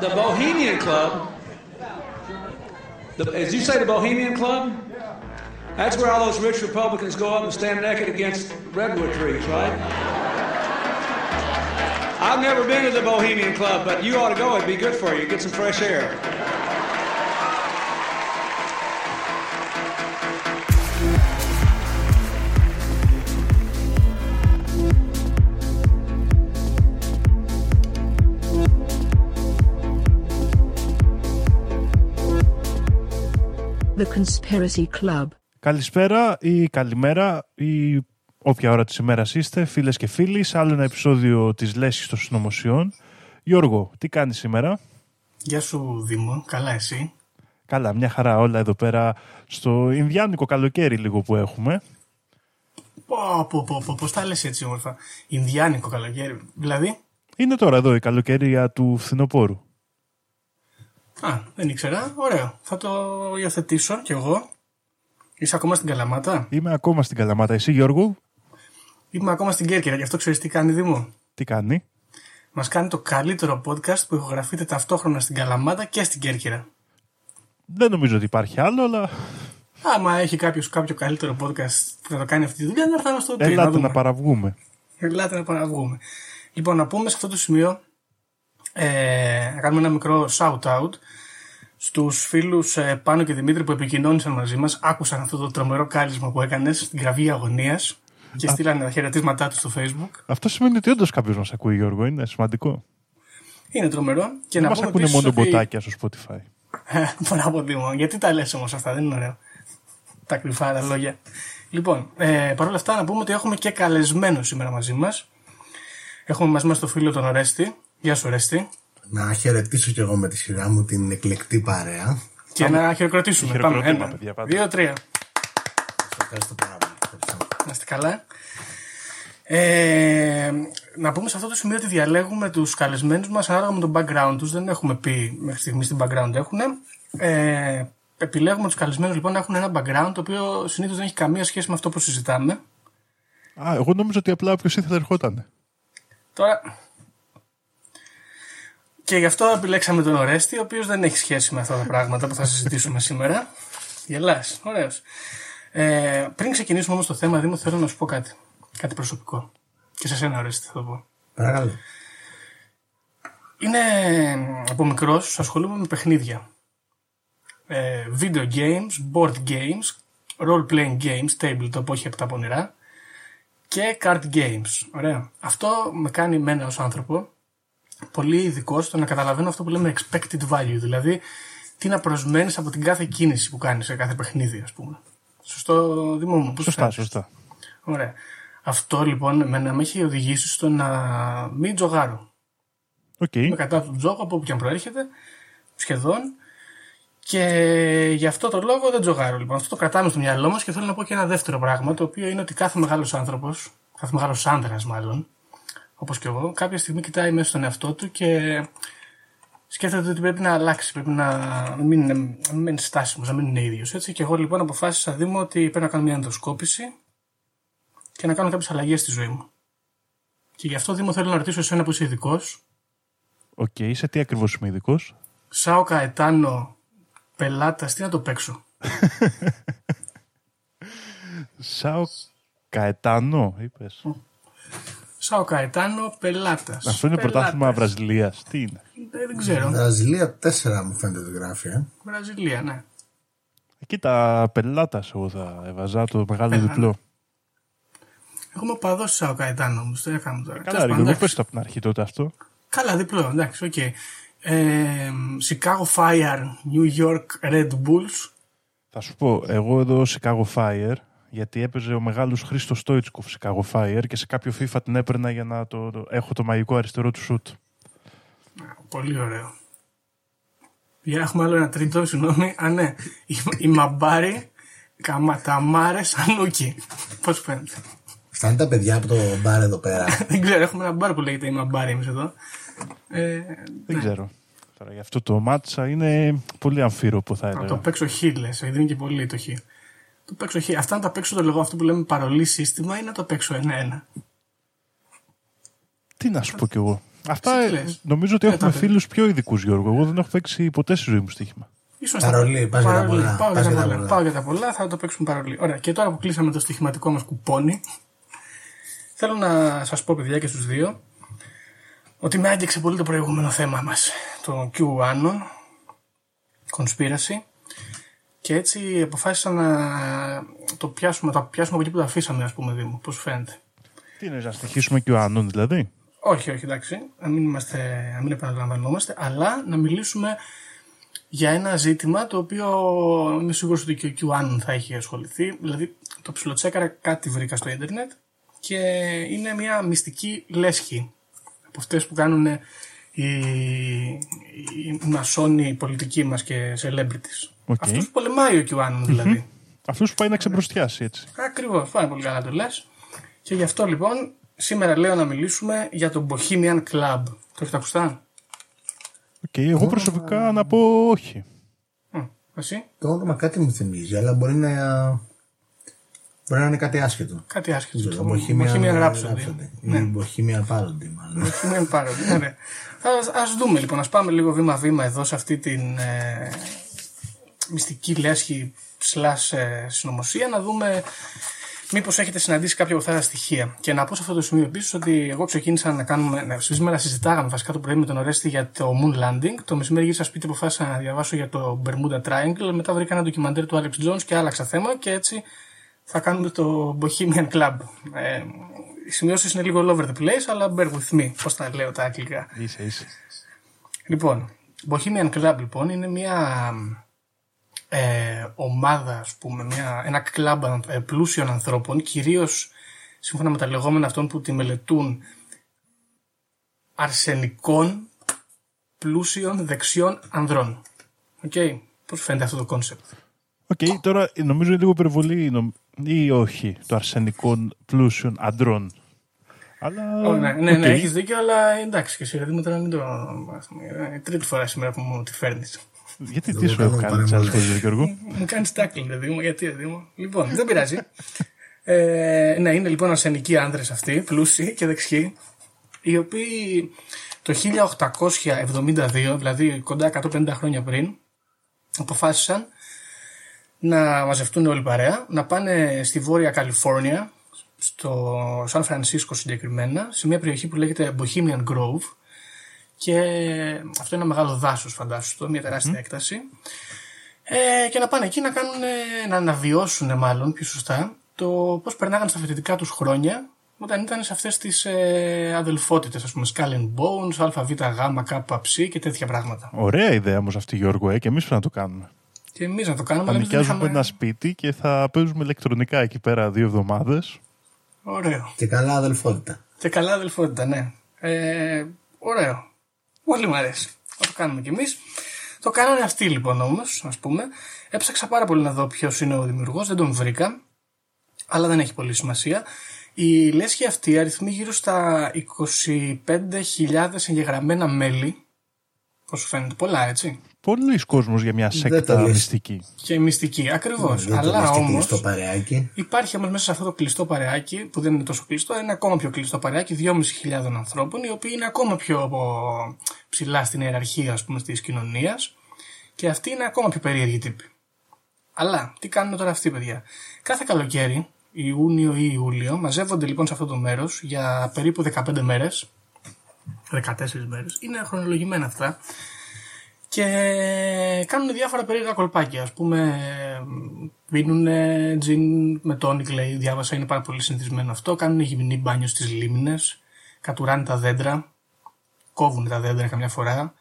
the Bohemian Club. The, as you say, the Bohemian Club? That's where all those rich Republicans go up and stand naked against redwood trees, right? I've never been to the Bohemian Club, but you ought to go. It'd be good for you. Get some fresh air. The Conspiracy Club. Καλησπέρα ή καλημέρα ή όποια ώρα της ημέρας είστε, φίλες και φίλοι, σε άλλο ένα επεισόδιο της Λέσχης των Συνωμοσιών. Γιώργο, τι κάνεις σήμερα; Γεια σου Δήμο, καλά εσύ; Καλά, μια χαρά όλα εδώ πέρα στο Ινδιάνικο καλοκαίρι λίγο που έχουμε. Πω, πω, πω, πω, πώς τα λες έτσι όμορφα. Ινδιάνικο καλοκαίρι, δηλαδή. Είναι τώρα εδώ η καλοκαιρία του φθινοπόρου. Α, δεν ήξερα. Ωραίο. Θα το υιοθετήσω κι εγώ. Είσαι ακόμα στην Καλαμάτα; Είμαι ακόμα στην Καλαμάτα. Εσύ Γιώργο, Είμαι ακόμα στην Κέρκυρα. Γι' αυτό ξέρεις τι κάνει Δήμο. τι κάνει; Μας κάνει το καλύτερο podcast που ηχογραφείται ταυτόχρονα στην Καλαμάτα και στην Κέρκυρα. Δεν νομίζω ότι υπάρχει άλλο, αλλά Άμα έχει κάποιος κάποιο καλύτερο podcast που θα το κάνει αυτή τη δουλειά, να έρθει να μας το πει. να ελάτε δούμε. να παραβγούμε. Ελάτε να παραβγούμε. Λοιπόν, να πούμε σε αυτό το σημείο, ε, να κάνουμε ένα μικρό shout-out στους φίλους ε, Πάνο και Δημήτρη που επικοινώνησαν μαζί μας, άκουσαν αυτό το τρομερό κάλισμα που έκανες στην γραβή αγωνίας και στείλανε τα χαιρετίσματά τους στο facebook. Αυτό σημαίνει ότι όντως κάποιος μας ακούει, Γιώργο. Είναι σημαντικό. Είναι τρομερό. Και Δεν να μας πούμε ακούνε επίσης μόνο ότι- μποτάκια στο Spotify. Μπράβο Δήμο. Γιατί τα λες όμως αυτά, δεν είναι ωραίο. Τα κρυφά τα λόγια. Λοιπόν, ε, παρ' όλα αυτά να πούμε ότι έχουμε και καλεσμένο σήμερα μαζί μας. Έχουμε μαζί μας το φίλο τον Ορέστη. Γεια σου Ορέστη. Να χαιρετήσω κι εγώ με τη σειρά μου την εκλεκτή παρέα. Και να χειροκροτήσουμε. Χειροκροτήμα, Πάμε. Ένα, παιδιά, πάντα. δύο, τρία. Σας ευχαριστώ πάρα πολύ. Ευχαριστώ. Να είστε καλά. Ε, να πούμε σε αυτό το σημείο ότι διαλέγουμε τους καλεσμένους μας ανάλογα με τον background τους. Δεν έχουμε πει μέχρι στιγμής τι background έχουν. Ε, επιλέγουμε τους καλεσμένους λοιπόν να έχουν ένα background το οποίο συνήθως δεν έχει καμία σχέση με αυτό που συζητάμε. Α, εγώ νόμιζα ότι απλά όποιος ήθελε ερχόταν. Τώρα. Και γι' αυτό επιλέξαμε τον Ορέστη, ο οποίος δεν έχει σχέση με αυτά τα πράγματα που θα συζητήσουμε σήμερα. Γελάς, ωραίος. Ε, πριν ξεκινήσουμε όμως το θέμα, Δήμο, θέλω να σου πω κάτι. Κάτι προσωπικό. Και σε σένα, Ορέστη, θα το πω. Παρακαλώ. Είναι από μικρός, ασχολούμαι με παιχνίδια. Ε, video games, board games, role-playing games, tabletop, όχι από τα πονηρά και card games. Ωραία. Αυτό με κάνει εμένα ως άνθρωπο πολύ ειδικό στο να καταλαβαίνω αυτό που λέμε expected value, δηλαδή τι να προσμένεις από την κάθε κίνηση που κάνεις σε κάθε παιχνίδι, ας πούμε. Σωστό, Δημό μου. πώς Σωστά, φαίνεται; σωστά. Ωραία. Αυτό λοιπόν εμένα με έχει οδηγήσει στο να μην τζογάρω. Οκ. Είμαι κατά του τζόγου από όπου και αν προέρχεται, σχεδόν. Και γι' αυτό το λόγο δεν τζογάρω. Λοιπόν, αυτό το κρατάμε στο μυαλό μας και θέλω να πω και ένα δεύτερο πράγμα, το οποίο είναι ότι κάθε μεγάλος άνθρωπος, κάθε μεγάλος άνδρας μάλλον, όπως και εγώ, κάποια στιγμή κοιτάει μέσα στον εαυτό του και σκέφτεται ότι πρέπει να αλλάξει, πρέπει να μην, είναι- να μην μένει στάσιμος, να μην είναι ίδιος. Έτσι. Και εγώ λοιπόν αποφάσισα, Δήμο, ότι πρέπει να κάνω μια ενδοσκόπηση και να κάνω κάποιες αλλαγές στη ζωή μου. Και γι' αυτό, Δήμο, θέλω να ρωτήσω εσένα που είσαι ειδικός, Οκ, σε τι ακριβώς είμαι ειδικός; Σάο Καετάνο Πελότας, τι να το παίξω; Σάο Καετάνο, είπες. Σάο Καετάνο Πελότας. Αυτό είναι πρωτάθλημα Βραζιλίας. Τι είναι; Δεν ξέρω. Βραζιλία 4 μου φαίνεται ότι γράφει. Ε. Βραζιλία, ναι. Εκεί τα Πελότας εγώ θα έβαζα το μεγάλο Πελότας. διπλό. Έχουμε παδώσει Σάο Καετάνο όμως. Τι να κάνουμε τώρα. Καλά, Τέλος ρε πάντων, Γιώργο, εντάξει. πες το από την αρχή τότε αυτό. Καλά, διπλό, εντάξει, οκ. Ε, Chicago Fire, New York Red Bulls. Θα σου πω, εγώ εδώ Chicago Fire, γιατί έπαιζε ο μεγάλος Χρήστος Στόιτσκοφ Chicago Fire και σε κάποιο FIFA την έπαιρνα για να το, το- έχω το μαγικό αριστερό του σουτ. Πολύ ωραίο. Για έχουμε άλλο ένα τρίτο, συγγνώμη. Α, ναι. Η, η Μαμπάρη Καματαμάρε Σανούκι. Πώς φαίνεται. Αυτά είναι τα παιδιά από το μπαρ εδώ πέρα. Δεν ξέρω, έχουμε ένα μπαρ που λέγεται η Μαμπάρη εμείς εδώ. Ε, Δεν ξέρω. Τώρα γι' αυτό το μάτσα είναι πολύ αμφίρο που θα να το έλεγα. παίξω χ, λες. Επειδή είναι και πολύ το χ. Το παίξω χ. Αυτά να τα παίξω το λεγό αυτό που λέμε παρολί σύστημα ή να το παίξω ένα-ένα. Τι να σου πω κι εγώ. Αυτά Εσύ τι ε, λες; νομίζω ότι Ε, έχουμε τότε. φίλους πιο ειδικούς, Γιώργο. Εγώ δεν έχω παίξει ποτέ στη ζωή μου στοίχημα. Ίσως Παρολί, θα- πας για τα παρολί, πολλά, Πάω πας για τα για τα πολλά. πολλά. Πάω για τα πολλά, θα το παίξουμε παρολί. Ωραία, και τώρα που κλείσαμε το στοιχηματικό μας κουπόνι, θέλω να σας πω, παιδιά, και στους δύο, ότι με άγγιξε πολύ το προηγούμενο θέμα μας. Το QAnon, conspiracy. Και έτσι αποφάσισα να το πιάσουμε, το πιάσουμε από εκεί που το αφήσαμε, ας πούμε, Δήμο. Πώς φαίνεται. Τι είναι, να συνεχίσουμε QAnon δηλαδή; Όχι, όχι, εντάξει. Να μην, είμαστε, να μην επαναλαμβανόμαστε, αλλά να μιλήσουμε για ένα ζήτημα το οποίο είμαι σίγουρος ότι και ο QAnon θα έχει ασχοληθεί. Δηλαδή, το ψιλοτσέκαρα κάτι βρήκα στο ίντερνετ και είναι μια μυστική λέσχη από αυτές που κάνουν οι, οι μασόνοι πολιτικοί μας και celebrities. OK. Αυτούς που πολεμάει ο QAnon δηλαδή. Αυτός που πάει να ξεμπροστιάσει έτσι. Ακριβώς, πάρα πολύ καλά το λες. Και γι' αυτό λοιπόν σήμερα λέω να μιλήσουμε για το Bohemian Club. Το έχετε ακουστά, Οκ, εγώ προσωπικά να πω όχι. Μ, εσύ, Το όνομα κάτι μου θυμίζει, αλλά μπορεί να, μπορεί να είναι κάτι άσχετο. κάτι άσχετο. Δεν ξέρω, Το Bohemian Bohemian Rhapsody. Rhapsody. Ναι. Ή Bohemian Parody, μάλλον. Bohemian Parody, ναι, ναι. Ας, ας δούμε λοιπόν, ας πάμε λίγο βήμα-βήμα εδώ σε αυτή την ε, μυστική λέσχη slash ε, συνωμοσία να δούμε μήπως έχετε συναντήσει κάποια από αυτά τα στοιχεία. Και να πω σε αυτό το σημείο επίσης ότι εγώ ξεκίνησα να κάνουμε, ναι, σήμερα συζητάγαμε βασικά το πρωί με τον Ορέστη για το Moon Landing. Το μεσημέρι γύρισα σπίτι αποφάσισα να διαβάσω για το Bermuda Triangle. Μετά βρήκα ένα ντοκιμαντέρ του Alex Jones και άλλαξα θέμα και έτσι θα κάνουμε το Bohemian Club. Ε, οι σημειώσεις είναι λίγο all over the place, αλλά bear with me, πώς τα λέω τα αγγλικά. Είσαι, είσαι. Λοιπόν, Bohemian Club λοιπόν είναι μια ε, ομάδας, ας πούμε, μια, ένα κλαμπ ε, πλούσιων ανθρώπων, κυρίως σύμφωνα με τα λεγόμενα αυτών που τη μελετούν αρσενικών πλούσιων δεξιών ανδρών. Οκ, πώς φαίνεται αυτό το κόνσεπτ; Οκ, τώρα νομίζω είναι λίγο υπερβολή νομ- ή όχι το αρσενικών πλούσιων αντρών. Αλλά. Ω, ναι, ναι, οκ. ναι, έχεις δίκιο, αλλά εντάξει και εσύ, δηλαδή, τώρα μην το... ε, Τρίτη φορά σήμερα που μου τη φέρνεις. Γιατί τι Εγώ σου έχω κάνω κάνει τι άλλε παρέμβαση. φορέ, Γιώργο. Μου κάνει tackling, παιδί μου, γιατί, παιδί μου. Λοιπόν, δεν πειράζει. Ε, ναι, είναι λοιπόν αρσενικοί άνδρες αυτοί, πλούσιοι και δεξιοί, οι οποίοι το 1872, δηλαδή κοντά 150 χρόνια πριν, αποφάσισαν να μαζευτούν όλοι παρέα, να πάνε στη Βόρεια Καλιφόρνια, στο Σαν Φρανσίσκο συγκεκριμένα, σε μια περιοχή που λέγεται Bohemian Grove και αυτό είναι ένα μεγάλο δάσος φαντάσου το, μια τεράστια έκταση ε, και να πάνε εκεί να κάνουν, να αναβιώσουν μάλλον πιο σωστά το πώς περνάγαν στα φοιτητικά τους χρόνια όταν ήταν σε αυτές τις ε, αδελφότητες ας πούμε Skull and Bones, ΑΒ, Γ, Κ, Ψ και τέτοια πράγματα. Ωραία ιδέα όμως αυτή, Γιώργο, ε, και εμείς πρέπει να το κάνουμε. Και εμείς να το κάνουμε. Θα αλλά εμείς δεν νοικιάζουμε είχαμε- ένα σπίτι και θα παίζουμε ηλεκτρονικά εκεί πέρα δύο εβδομάδες. Ωραίο. Και καλά αδελφότητα. Και καλά αδελφότητα, ναι. Ε, ωραίο. Πολύ μου αρέσει. Θα το κάνουμε κι εμείς. Το κάνανε αυτοί λοιπόν όμως, ας πούμε. Έψαξα πάρα πολύ να δω ποιος είναι ο δημιουργός, δεν τον βρήκα. Αλλά δεν έχει πολύ σημασία. Η λέσχη αυτή αριθμεί γύρω στα 25.000 εγγεγραμμένα μέλη. Πώς σου φαίνεται, πολλά έτσι. Πολλοίς κόσμος για μια το σέκτα λες. μυστική. Και μυστική, ακριβώς. Δεν το Αλλά λες και όμως... κλειστό παρεάκι. Υπάρχει όμως μέσα σε αυτό το κλειστό παρεάκι, που δεν είναι τόσο κλειστό, είναι ακόμα πιο κλειστό παρεάκι 2.500 ανθρώπων, οι οποίοι είναι ακόμα πιο από- ψηλά στην ιεραρχία ας πούμε, της κοινωνίας και αυτοί είναι ακόμα πιο περίεργοι τύποι. Αλλά τι κάνουν τώρα αυτοί, παιδιά; Κάθε καλοκαίρι, Ιούνιο ή Ιούλιο, μαζεύονται λοιπόν σε αυτό το μέρος για περίπου 15 μέρες. 14 μέρες. Είναι χρονολογημένα αυτά. Και κάνουν διάφορα περίεργα κολπάκια. Α πούμε, πίνουν τζιν με τόνικ, λέει. Διάβασα, είναι πάρα πολύ συνηθισμένο αυτό. Κάνουν γυμνή μπάνιο στις λίμνες. Κατουράνε τα δέντρα. Κόβουν τα δέντρα καμιά φορά.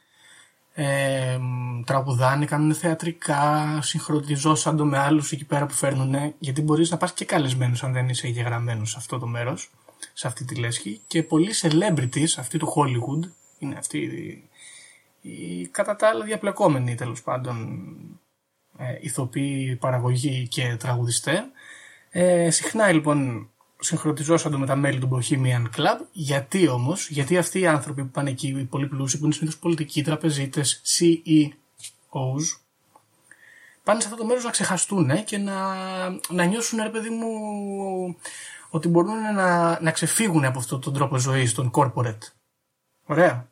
Ε, τραγουδάνε, κάνουν θεατρικά, συγχρονιζόσαντο με άλλους εκεί πέρα που φέρνουν. Γιατί μπορείς να πας και καλεσμένος αν δεν είσαι εγγεγραμμένος σε αυτό το μέρος, σε αυτή τη λέσχη. Και πολλοί celebrities, αυτοί του Hollywood, είναι αυτοί οι, οι κατά τα άλλα διαπλεκόμενοι τέλος πάντων ε, ηθοποιοί, παραγωγοί και τραγουδιστές. Ε, συχνά λοιπόν συγχρονιζόσαντο με τα μέλη του Bohemian Club. Γιατί όμως, γιατί αυτοί οι άνθρωποι που πάνε εκεί, οι πολύ πλούσιοι, που είναι συνήθως πολιτικοί, τραπεζίτες, CEOs, πάνε σε αυτό το μέρος να ξεχαστούν και να, να νιώσουν, ρε παιδί μου, ότι μπορούν να, να ξεφύγουν από αυτόν τον τρόπο ζωής, τον corporate. Ωραία.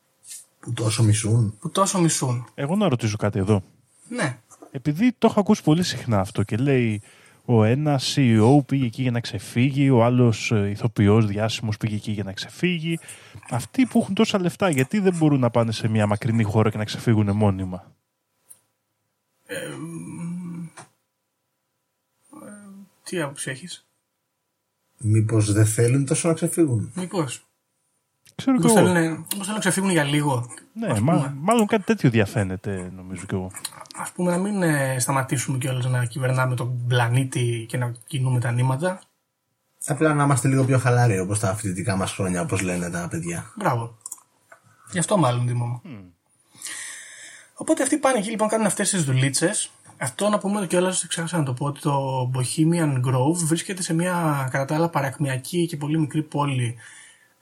Που τόσο μισούν. Που τόσο μισούν. Εγώ να ρωτήσω κάτι εδώ. Ναι. Επειδή το έχω ακούσει πολύ συχνά αυτό και λέει ο ένας CEO πήγε εκεί για να ξεφύγει, ο άλλος ηθοποιός διάσημος πήγε εκεί για να ξεφύγει. Αυτοί που έχουν τόσα λεφτά, γιατί δεν μπορούν να πάνε σε μια μακρινή χώρα και να ξεφύγουν μόνιμα; Τι άποψη έχεις; Μήπως δεν θέλουν τόσο να ξεφύγουν; Μήπως. Ξέρω κι Μήπω εγώ. θέλουν, μήπως θέλουν να ξεφύγουν για λίγο. Ναι, ας μα- πούμε. μάλλον κάτι τέτοιο διαφαίνεται, νομίζω κι εγώ. Ας πούμε να μην ε, σταματήσουμε κιόλας να κυβερνάμε τον πλανήτη και να κινούμε τα νήματα. Απλά να είμαστε λίγο πιο χαλάροι όπως τα φοιτητικά μας χρόνια, όπως λένε τα παιδιά. Μπράβο. Γι' αυτό μάλλον Δήμο μου. Οπότε αυτοί πάνε εκεί λοιπόν κάνουν αυτές τις δουλίτσες. Αυτό να πούμε κιόλας, ξέχασα να το πω, ότι το Bohemian Grove βρίσκεται σε μια κατά τα άλλα παρακμιακή και πολύ μικρή πόλη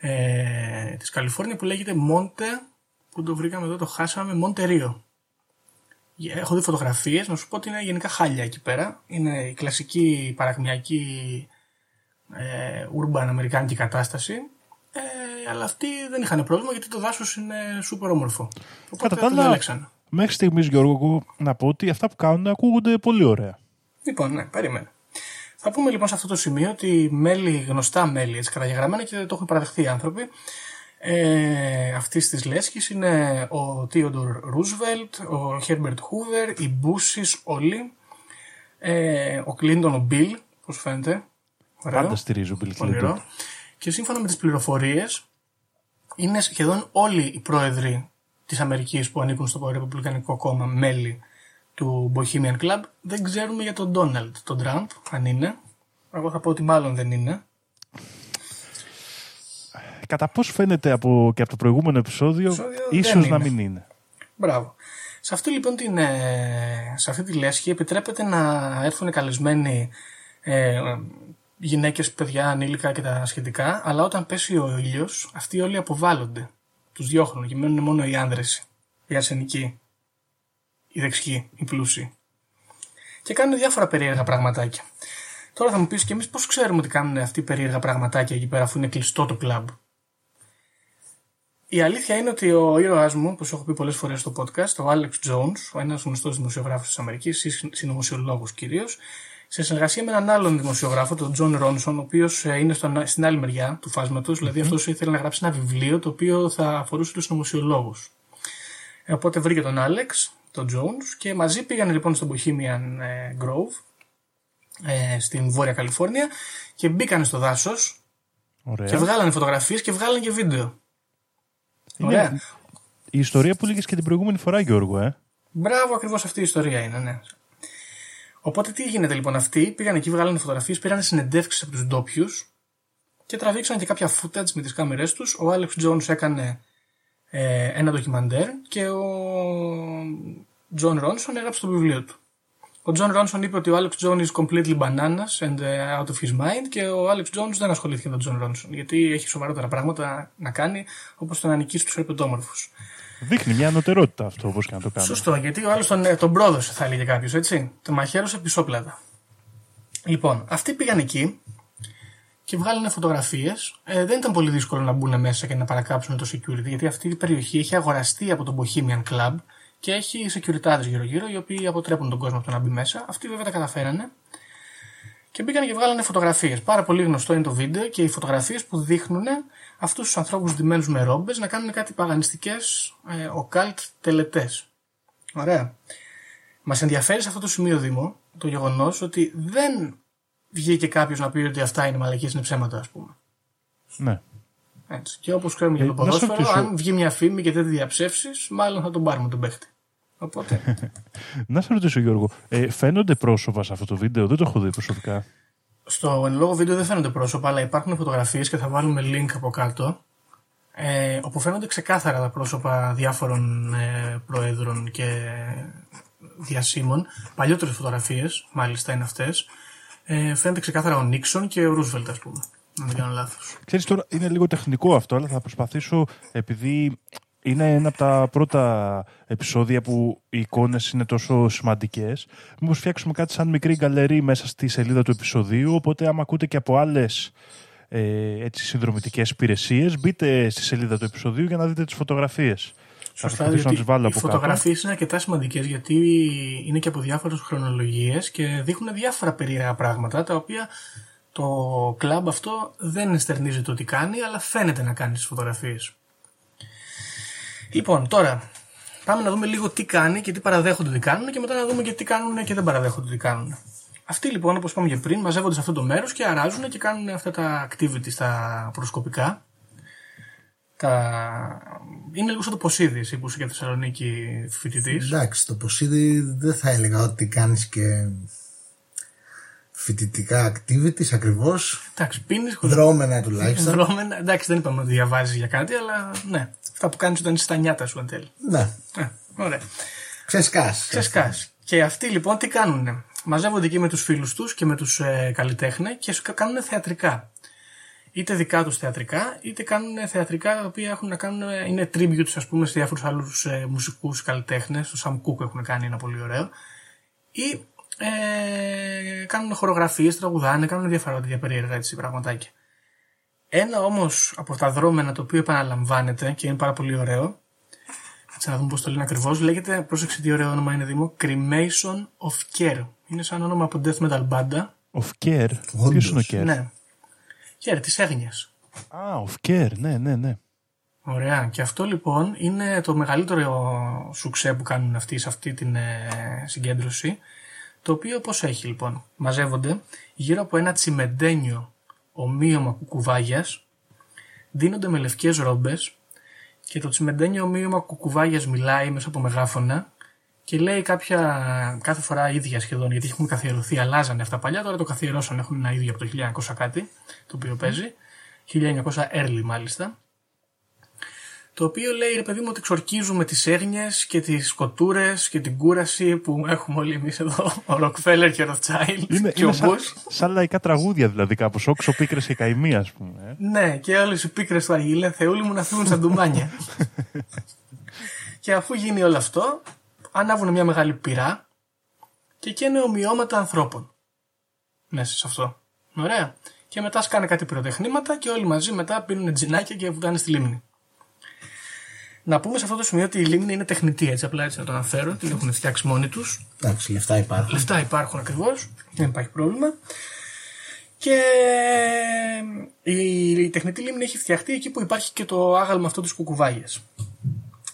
ε, της Καλιφόρνια που λέγεται Monte, που το βρήκαμε εδώ, το χάσαμε, Monte Rio. Έχω δει φωτογραφίες, να σου πω ότι είναι γενικά χάλια εκεί πέρα. Είναι η κλασική παρακμιακή ε, urban αμερικάνικη κατάσταση. Ε, αλλά αυτοί δεν είχαν πρόβλημα γιατί το δάσος είναι σούπερ όμορφο. Οπότε Κατά τα το άλλα, διαλέξανε. μέχρι στιγμής, Γιώργο, εγώ να πω ότι αυτά που κάνουν ακούγονται πολύ ωραία. Λοιπόν, ναι, περίμενε. Θα πούμε λοιπόν σε αυτό το σημείο ότι μέλη, γνωστά μέλη, έτσι καταγεγραμμένα και το έχουν παραδεχθεί οι άνθρωποι, ε, αυτής της λέσχης είναι ο Τίοντορ Ρούσβελτ, ο Χέρμπερτ Χούβερ, οι Μπούσης όλοι, ε, ο Κλίντον ο Μπιλ, πώς φαίνεται. Ωραίο. Πάντα στηρίζω Bill Clinton. Πονηρό. Και σύμφωνα με τις πληροφορίες, είναι σχεδόν όλοι οι πρόεδροι της Αμερικής που ανήκουν στο Ρεπουμπλικανικό κόμμα μέλη του Bohemian Club. Δεν ξέρουμε για τον Ντόναλντ, τον Τραμπ, αν είναι. Εγώ θα πω ότι μάλλον δεν είναι. Κατά πώς φαίνεται από, και από το προηγούμενο επεισόδιο, Επεισόδιο ίσως δεν να είναι. μην είναι. Μπράβο. Σε αυτή λοιπόν την, ε, σε αυτή τη λέσχη επιτρέπεται να έρθουν καλεσμένοι ε, γυναίκες, παιδιά, ανήλικα και τα σχετικά, αλλά όταν πέσει ο ήλιος, αυτοί όλοι αποβάλλονται. Τους διώχνουν και μένουν μόνο οι άνδρες, οι αρσενικοί, οι δεξιοί, οι πλούσιοι. Και κάνουν διάφορα περίεργα πραγματάκια. Τώρα θα μου πεις και εμείς πώς ξέρουμε ότι κάνουν αυτοί περίεργα πραγματάκια εκεί πέρα αφού είναι κλειστό το κλαμπ. Η αλήθεια είναι ότι ο ήρωάς μου, που σου έχω πει πολλές φορές στο podcast, ο Alex Jones, ο ένας γνωστός δημοσιογράφος της Αμερικής, συνωμοσιολόγος κυρίως, σε συνεργασία με έναν άλλον δημοσιογράφο, τον John Ronson, ο οποίος είναι στο, στην άλλη μεριά του φάσματος, δηλαδή αυτός ήθελε να γράψει ένα βιβλίο το οποίο θα αφορούσε τους συνωμοσιολόγους. Ε, οπότε βρήκε τον Alex, τον Jones, και μαζί πήγαν λοιπόν στο Bohemian ε, Grove, ε, στην Βόρεια Καλιφόρνια, και μπήκαν στο δάσος Ωραία. και βγάλανε φωτογραφίες και βγάλανε και βίντεο. Είναι Ωραία. Η ιστορία που λέγες και την προηγούμενη φορά, Γιώργο, ε. Μπράβο, ακριβώς αυτή η ιστορία είναι, ναι. Οπότε τι γίνεται λοιπόν αυτοί, πήγαν εκεί, βγάλανε φωτογραφίες, πήραν συνεντεύξεις από τους ντόπιους και τραβήξαν και κάποια footage με τις κάμερές τους. Ο Alex Jones έκανε ε, ένα ντοκιμαντέρ και ο John Ronson έγραψε το βιβλίο του. Ο John Ronson είπε ότι ο Alex Jones is completely bananas and uh, out of his mind και ο Alex Jones δεν ασχολήθηκε με τον John Ronson γιατί έχει σοβαρότερα πράγματα να κάνει όπως το να νικήσει τους ερπετόμορφους. Δείχνει μια ανωτερότητα αυτό, όπως και να το κάνω. Σωστό, γιατί ο άλλος τον, ε, τον πρόδωσε, θα έλεγε κάποιος, έτσι. Τον μαχαίρωσε πισόπλατα. Λοιπόν, αυτοί πήγαν εκεί και βγάλανε φωτογραφίες. Ε, δεν ήταν πολύ δύσκολο να μπουν μέσα και να παρακάψουν το security, γιατί αυτή η περιοχή έχει αγοραστεί από το Bohemian Club και έχει securities γύρω-γύρω, οι οποίοι αποτρέπουν τον κόσμο από το να μπει μέσα. Αυτοί βέβαια τα καταφέρανε. Και μπήκαν και βγάλανε φωτογραφίες. Πάρα πολύ γνωστό είναι το βίντεο και οι φωτογραφίες που δείχνουν αυτούς τους ανθρώπους ντυμένους με ρόμπες να κάνουν κάτι παγανιστικές ε, οκάλτ τελετές. Ωραία. Μας ενδιαφέρει σε αυτό το σημείο, Δήμο, το γεγονός ότι δεν βγήκε κάποιος να πει ότι αυτά είναι μαλακίες, είναι ψέματα, ας πούμε. Ναι. Έτσι. Και όπως ξέρουμε για Ε, το να σε ποδόσφαιρο, ρωτήσω. αν βγει μια φήμη και δεν τη διαψεύσεις, μάλλον θα τον πάρουμε τον παίχτη. Οπότε. Να σε ρωτήσω, Γιώργο, ε, φαίνονται πρόσωπα σε αυτό το βίντεο, δεν το έχω δει προσωπικά. Στο εν λόγω βίντεο δεν φαίνονται πρόσωπα, αλλά υπάρχουν φωτογραφίες και θα βάλουμε link από κάτω. Ε, όπου φαίνονται ξεκάθαρα τα πρόσωπα διάφορων ε, προέδρων και διασύμων. Παλιότερες φωτογραφίες, μάλιστα είναι αυτές. Ε, φαίνεται ξεκάθαρα ο Νίξον και ο Ρούσβελτ, ας πούμε. Αν δεν κάνω λάθος. Ξέρεις τώρα, είναι λίγο τεχνικό αυτό, αλλά θα προσπαθήσω, επειδή είναι ένα από τα πρώτα επεισόδια που οι εικόνες είναι τόσο σημαντικές, μήπως φτιάξουμε κάτι σαν μικρή γκαλερί μέσα στη σελίδα του επεισοδίου, οπότε άμα ακούτε και από άλλες ε, έτσι, συνδρομητικές υπηρεσίες. Μπείτε στη σελίδα του επεισοδίου για να δείτε τις φωτογραφίες. Θα Σωστά, προσπαθήσω να τις βάλω οι από κάτω. φωτογραφίες είναι αρκετά σημαντικές γιατί είναι και από διάφορες χρονολογίες και δείχνουν διάφορα περίεργα πράγματα τα οποία το κλαμπ αυτό δεν εστερνίζει το τι κάνει αλλά φαίνεται να κάνει τις φωτογραφίες. Λοιπόν, τώρα πάμε να δούμε λίγο τι κάνει και τι παραδέχονται ότι κάνουν και μετά να δούμε και τι κάνουν και δεν παραδέχονται ότι κάνουν. Αυτοί λοιπόν, όπως είπαμε και πριν, μαζεύονται σε αυτό το μέρος και αράζουν και κάνουν αυτά τα activities, τα προσκοπικά. Τα... Είναι λίγο σαν το Ποσίδη, εσύ που είσαι και Θεσσαλονίκη φοιτητής. Εντάξει, το Ποσίδι δεν θα έλεγα ότι κάνεις και φοιτητικά activities ακριβώς. Εντάξει, πίνεις Δρόμενα τουλάχιστον. Δρόμενα. Εντάξει, δεν είπαμε ότι διαβάζεις για κάτι, αλλά ναι. Αυτά που κάνεις όταν είσαι στα νιάτα σου εν τέλει. Ναι, Ε, ωραία. ξεσκάς. Ξεσκάς. Και αυτοί λοιπόν τι κάνουν. Μαζεύονται εκεί με τους φίλους τους και με τους ε, καλλιτέχνε και σου κάνουν θεατρικά. Είτε δικά τους θεατρικά, είτε κάνουν θεατρικά τα οποία έχουν να κάνουν, ε, είναι tributes ας πούμε σε διάφορους άλλους ε, μουσικούς καλλιτέχνες. Το Sam Cooke έχουν κάνει ένα πολύ ωραίο. Ή ε, κάνουν χορογραφίες, τραγουδάνε, κάνουν διάφορα τέτοια περίεργα έτσι πραγματάκια. Ένα όμως από τα δρόμενα το οποίο επαναλαμβάνεται και είναι πάρα πολύ ωραίο Κάτσε να δούμε πώς το λένε ακριβώς. Λέγεται, πρόσεξε τι ωραίο όνομα είναι Δήμο, Cremation of Care. Είναι σαν όνομα από death metal banda. Of care. Όντως. Ποιος είναι ο care; Ναι. Care, τη έγνοια. Α, of care. Ναι, ναι, ναι. Ωραία. Και αυτό λοιπόν είναι το μεγαλύτερο σουξέ που κάνουν αυτοί σε αυτή την ε, συγκέντρωση. Το οποίο πώς έχει λοιπόν. Μαζεύονται γύρω από ένα τσιμεντένιο ομοίωμα κουκουβάγιας. Δίνονται με λευκές ρόμπες και το τσιμεντένιο ομοίωμα κουκουβάγιας μιλάει μέσα από μεγάφωνα και λέει κάποια, κάθε φορά ίδια σχεδόν, γιατί έχουν καθιερωθεί, αλλάζανε αυτά παλιά, τώρα το καθιερώσαν, έχουν ένα ίδιο από το 1900 κάτι, το οποίο παίζει, 1900 early μάλιστα, το οποίο λέει ρε παιδί μου ότι εξορκίζουμε τις έγνοιες και τις σκοτούρες και την κούραση που έχουμε όλοι εμείς εδώ, ο Ροκφέλερ και ο Ροθτσάιλ Είναι, και είναι ο σαν, Μπούς. σαν λαϊκά τραγούδια δηλαδή κάπως. Όξο, πίκρες και καημία ας πούμε. ε. Ναι, και όλε οι πίκρες του Αγγίλε Θεούλη μου να φύγουν σαν ντουμάνια. και αφού γίνει όλο αυτό, ανάβουν μια μεγάλη πυρά και καίνε ομοιώματα ανθρώπων. Μέσα σε αυτό. Ωραία. Και μετά σκάνε κάτι πυροτεχνήματα και όλοι μαζί μετά πίνουν τζινάκια και βουτάνε στη λίμνη. Να πούμε σε αυτό το σημείο ότι η λίμνη είναι τεχνητή, έτσι απλά έτσι να το αναφέρω, την έχουν φτιάξει μόνοι τους. Εντάξει, λεφτά υπάρχουν. Λεφτά υπάρχουν ακριβώς, δεν υπάρχει πρόβλημα. Και η, η τεχνητή λίμνη έχει φτιαχτεί εκεί που υπάρχει και το άγαλμα αυτό της κουκουβάγιας.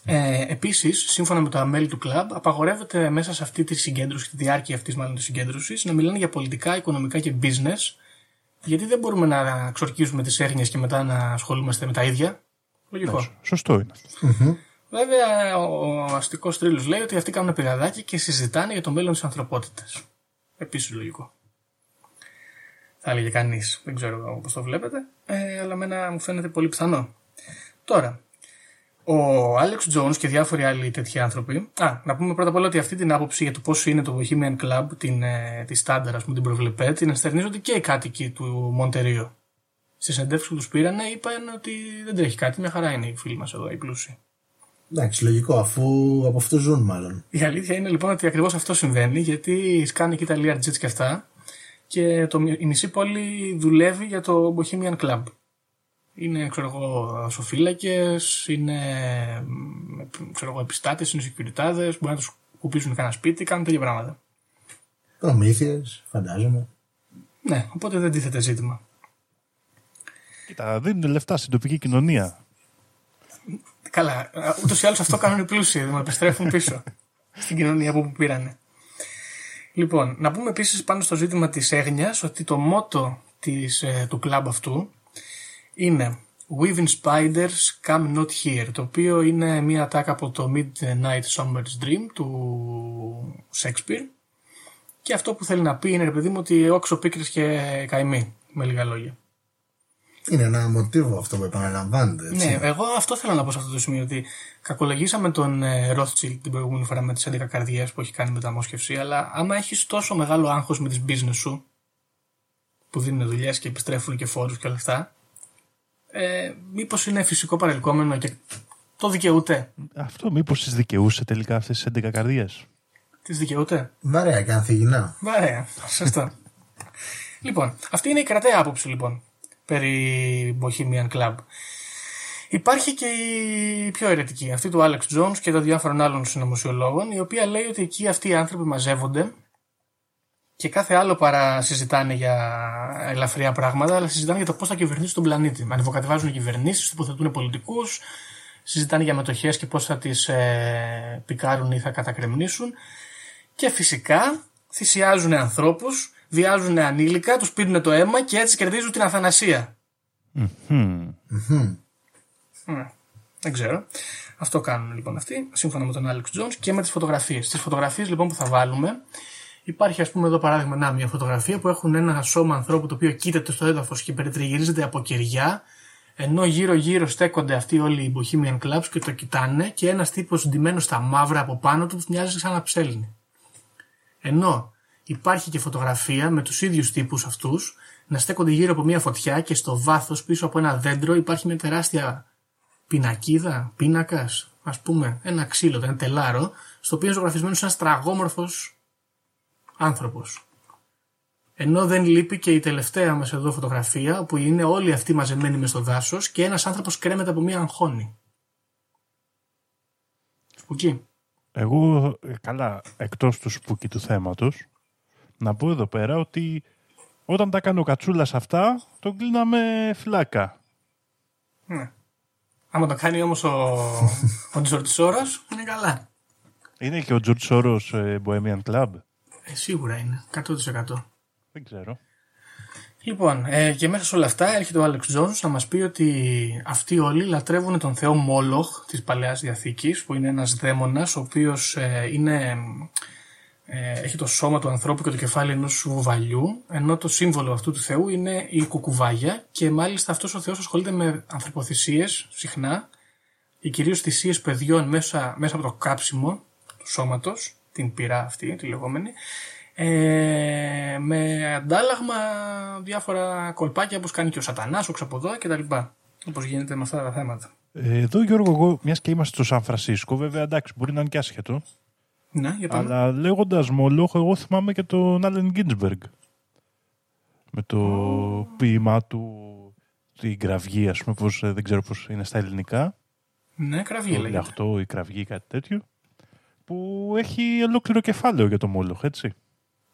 Ε, Επίσης, σύμφωνα με τα μέλη του κλαμπ, απαγορεύεται μέσα σε αυτή τη συγκέντρωση, τη διάρκεια αυτής μάλλον της συγκέντρωσης, να μιλάνε για πολιτικά, οικονομικά και business, γιατί δεν μπορούμε να ξορκίζουμε τις έγνοιε και μετά να ασχολούμαστε με τα ίδια. Λογικό. Σωστό είναι αυτό. Βέβαια, ο αστικός τρίλο λέει ότι αυτοί κάνουν πηγαδάκι και συζητάνε για το μέλλον της ανθρωπότητας. Επίσης λογικό. Θα έλεγε κανείς. Δεν ξέρω πώς το βλέπετε. Ε, αλλά εμένα μου φαίνεται πολύ πιθανό. Τώρα, ο Alex Jones και διάφοροι άλλοι τέτοιοι άνθρωποι. Α, να πούμε πρώτα απ' όλα ότι αυτή την άποψη για το πώς είναι το Bohemian Club, την, ε, τη Στάνταρ, ας πούμε, την προβλεπέ, την ενστερνίζονται και οι κάτοικοι του Μοντερίο. Στις συνεντεύξεις που τους πήρανε, είπαν ότι δεν τρέχει κάτι, μια χαρά είναι οι φίλοι μας εδώ, οι πλούσιοι. Εντάξει, λογικό, αφού από αυτό ζουν μάλλον. Η αλήθεια είναι λοιπόν ότι ακριβώς αυτό συμβαίνει, γιατί σκάνε και τα Learjets και αυτά και το, η μισή πόλη δουλεύει για το Bohemian Club. Είναι, ξέρω εγώ, σοφύλακες, είναι, ξέρω εγώ, επιστάτες, είναι securityάδες, μπορεί να τους κουπίσουν κανένα σπίτι, κάνουν τέτοια πράγματα. Προμήθειες, φαντάζομαι. Ναι, οπότε δεν τίθεται ζήτημα. Κοίτα, δίνουν λεφτά στην τοπική κοινωνία. Καλά, ούτως ή άλλως αυτό κάνουν οι πλούσιοι, με επιστρέφουν πίσω στην κοινωνία από που πήρανε. Λοιπόν, να πούμε επίσης πάνω στο ζήτημα της έγνοιας ότι το μότο της, ε, του κλαμπ αυτού είναι Weaving Spiders Come Not Here, το οποίο είναι μια ατάκα από το Midnight Summer's Dream του Shakespeare. Και αυτό που θέλει να πει είναι, ρε παιδί μου, ότι όξο πίκρες και καημοί, με λίγα λόγια. Είναι ένα μοτίβο αυτό που επαναλαμβάνεται. Έτσι. Ναι, εγώ αυτό θέλω να πω σε αυτό το σημείο. Ότι κακολογήσαμε τον ε, Rothschild την προηγούμενη φορά με τις 11 καρδιές που έχει κάνει μεταμόσχευση. Αλλά άμα έχεις τόσο μεγάλο άγχος με τις business σου, που δίνουν δουλειές και επιστρέφουν και φόρους και όλα αυτά, ε, μήπως είναι φυσικό παρελκόμενο και το δικαιούται; Αυτό μήπως τις δικαιούσε τελικά αυτές τις 11 καρδιέ. Τις δικαιούται; Βαρέα και ανθυγινά. Βαρέα. Σωστό. λοιπόν, αυτή είναι η κρατέα άποψη λοιπόν. περί Bohemian Club. Υπάρχει και η πιο αιρετική, αυτή του Alex Jones και των διάφορων άλλων συνωμοσιολόγων, η οποία λέει ότι εκεί αυτοί οι άνθρωποι μαζεύονται και κάθε άλλο παρά συζητάνε για ελαφριά πράγματα, αλλά συζητάνε για το πώς θα κυβερνήσουν τον πλανήτη. Ανεβοκατεβάζουν κυβερνήσεις, τοποθετούν πολιτικούς, συζητάνε για μετοχές και πώς θα τις ε, πικάρουν ή θα κατακρεμνήσουν. Και φυσικά θυσιάζουν ανθρώπους, βιάζουν ανήλικα, τους πίνουν το αίμα και έτσι κερδίζουν την αθανασία. Ναι, δεν ξέρω. Αυτό κάνουν λοιπόν αυτοί, σύμφωνα με τον Alex Jones και με τις φωτογραφίες. Στι φωτογραφίες λοιπόν που θα βάλουμε, υπάρχει ας πούμε εδώ παράδειγμα να, μια φωτογραφία που έχουν ένα σώμα ανθρώπου το οποίο κοίταται στο έδαφος και περιτριγυρίζεται από κεριά, ενώ γύρω-γύρω στέκονται αυτοί όλοι οι Bohemian Clubs και το κοιτάνε και ένας τύπος ντυμένος στα μαύρα από πάνω του που μοιάζει σαν να ψέλνει. Ενώ υπάρχει και φωτογραφία με τους ίδιους τύπους αυτούς να στέκονται γύρω από μια φωτιά και στο βάθος πίσω από ένα δέντρο υπάρχει μια τεράστια πινακίδα, πίνακας, ας πούμε, ένα ξύλο, ένα τελάρο, στο οποίο είναι ζωγραφισμένος ένας τραγόμορφο άνθρωπος. Ενώ δεν λείπει και η τελευταία μας εδώ φωτογραφία, που είναι όλοι αυτοί μαζεμένοι μες στο δάσος και ένας άνθρωπος κρέμεται από μία αγχώνη. Spooky. Εγώ, ε, καλά, εκτός του spooky του θέματος, να πω εδώ πέρα ότι όταν τα έκανε ο Κατσούλας αυτά, τον κλείναμε φυλάκα. Ναι. Άμα το κάνει όμως ο, ο Τζορτζ Σόρος, είναι καλά. Είναι και ο Τζορτζ Σόρος ε, Bohemian Club. Ε, σίγουρα είναι. 100%. Δεν ξέρω. Λοιπόν, ε, και μέσα σε όλα αυτά έρχεται ο Άλεξ Τζόνς να μας πει ότι αυτοί όλοι λατρεύουν τον θεό Μόλοχ της Παλαιάς Διαθήκης που είναι ένας δαίμονας ο οποίος ε, είναι, ε, έχει το σώμα του ανθρώπου και το κεφάλι ενός βουβαλιού ενώ το σύμβολο αυτού του θεού είναι η κουκουβάγια και μάλιστα αυτός ο θεός ασχολείται με ανθρωποθυσίες συχνά και κυρίως θυσίες παιδιών μέσα, μέσα από το κάψιμο του σώματος, την πυρά αυτή, τη λεγόμενη ε, με αντάλλαγμα διάφορα κολπάκια όπως κάνει και ο σατανάς, ο ξαποδό και τα λοιπά. Όπως γίνεται με αυτά τα θέματα. Ε, Εδώ, Γιώργο, εγώ, μιας και είμαστε στο Σαν Φρανσίσκο, βέβαια εντάξει, μπορεί να είναι και άσχετο. Ναι, για πάμε. Αλλά λέγοντας Μολόχ, εγώ θυμάμαι και τον Άλεν Γκίντσμπεργκ. Με το ποίημά του, την κραυγή, ας πούμε, πώς, ε, δεν ξέρω πώς είναι στα ελληνικά. Ναι, κραυγή Το λέγεται. λιαχτό ή κραυγή, κάτι τέτοιο. Που έχει ολόκληρο κεφάλαιο για το Μόλοχ, έτσι.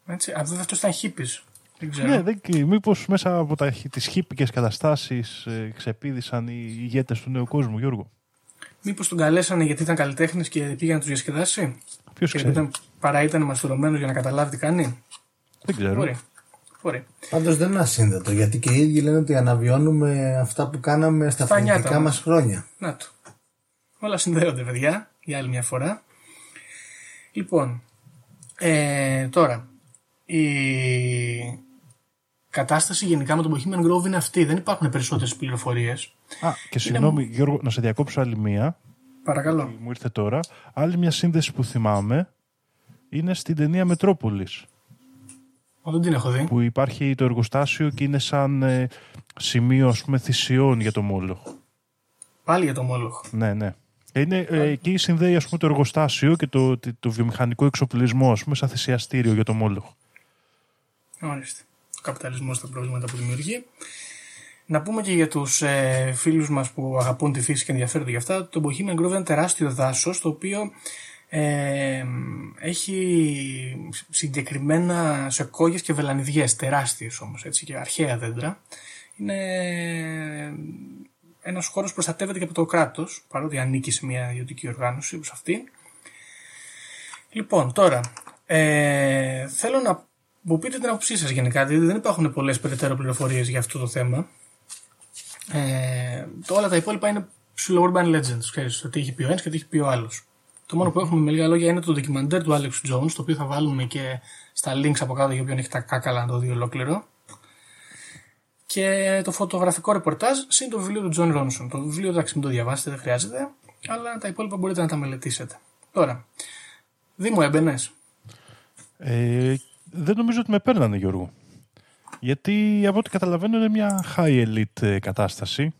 Έτσι. Α, βέβαια αυτό ήταν χίπης. Δεν ξέρω. Ναι, δεν, μήπως μέσα από τα, τις χύπικες καταστάσεις ε, ξεπίδησαν οι ηγέτες του νέου κόσμου, Γιώργο; Μήπως τον καλέσανε γιατί ήταν καλλιτέχνης και πήγε να τους διασκεδάσει; Ποιος Και ξέρει, ήταν, παρά ήταν μαστουρωμένος για να καταλάβει τι κάνει. δεν ξέρω. Μπορεί. Μπορεί. Πάντως δεν είναι ασύνδετο γιατί και οι ίδιοι λένε ότι αναβιώνουμε αυτά που κάναμε στα Στα νιάτα φοιτητικά μας μας. χρόνια. Να το. Όλα συνδέονται, παιδιά, για άλλη μια φορά. Λοιπόν, ε, τώρα, η κατάσταση γενικά με τον Bohemian Grove είναι αυτή. Δεν υπάρχουν περισσότερες πληροφορίες. Α, και συγγνώμη, Γιώργο, να σε διακόψω άλλη μία. Παρακαλώ. Μου ήρθε τώρα. Άλλη μια σύνδεση που θυμάμαι είναι στην ταινία Μετρόπολης. Ω, δεν την έχω δει. Που υπάρχει το εργοστάσιο και είναι σαν ε, σημείο ας πούμε θυσιών για το Μόλοχ. Πάλι για το Μόλοχ. Ναι, ναι. Είναι, ε, εκεί συνδέει ας πούμε, το εργοστάσιο και το, το, το βιομηχανικό εξοπλισμό ας πούμε, σαν θυσιαστήριο για το Μόλοχ. Ορίστε. Ο καπιταλισμός τα προβλήματα που δημιουργεί. Να πούμε και για τους ε, φίλους μας που αγαπούν τη φύση και ενδιαφέρονται για αυτά, το Bohemian Grove είναι ένα τεράστιο δάσος το οποίο ε, έχει συγκεκριμένα σεκόγες και βελανιδιές, τεράστιες όμως έτσι και αρχαία δέντρα. Είναι ένας χώρος που προστατεύεται και από το κράτος, παρότι ανήκει σε μια ιδιωτική οργάνωση όπως αυτή. Λοιπόν, τώρα, ε, θέλω να μου πείτε την άποψή σας γενικά, διότι δεν υπάρχουν πολλές περαιτέρω πληροφορίες για αυτό το θέμα. Ε, το, όλα τα υπόλοιπα είναι ψηλό urban legends, ξέρεις, το τι έχει πει ο ένας και τι έχει πει ο άλλος. Το μόνο που έχουμε με λίγα λόγια είναι το ντοκιμαντέρ του Alex Jones, το οποίο θα βάλουμε και στα links από κάτω για όποιον έχει τα κάκαλα να το δει ολόκληρο. Και το φωτογραφικό ρεπορτάζ συν το βιβλίο του John Ronson. Το βιβλίο εντάξει μην το διαβάσετε, δεν χρειάζεται, αλλά τα υπόλοιπα μπορείτε να τα μελετήσετε. Τώρα, Δήμο έμπαινες; Ε, δεν νομίζω ότι με παίρνανε Γιώργο. Γιατί από ό,τι καταλαβαίνω είναι μια high elite ε, κατάσταση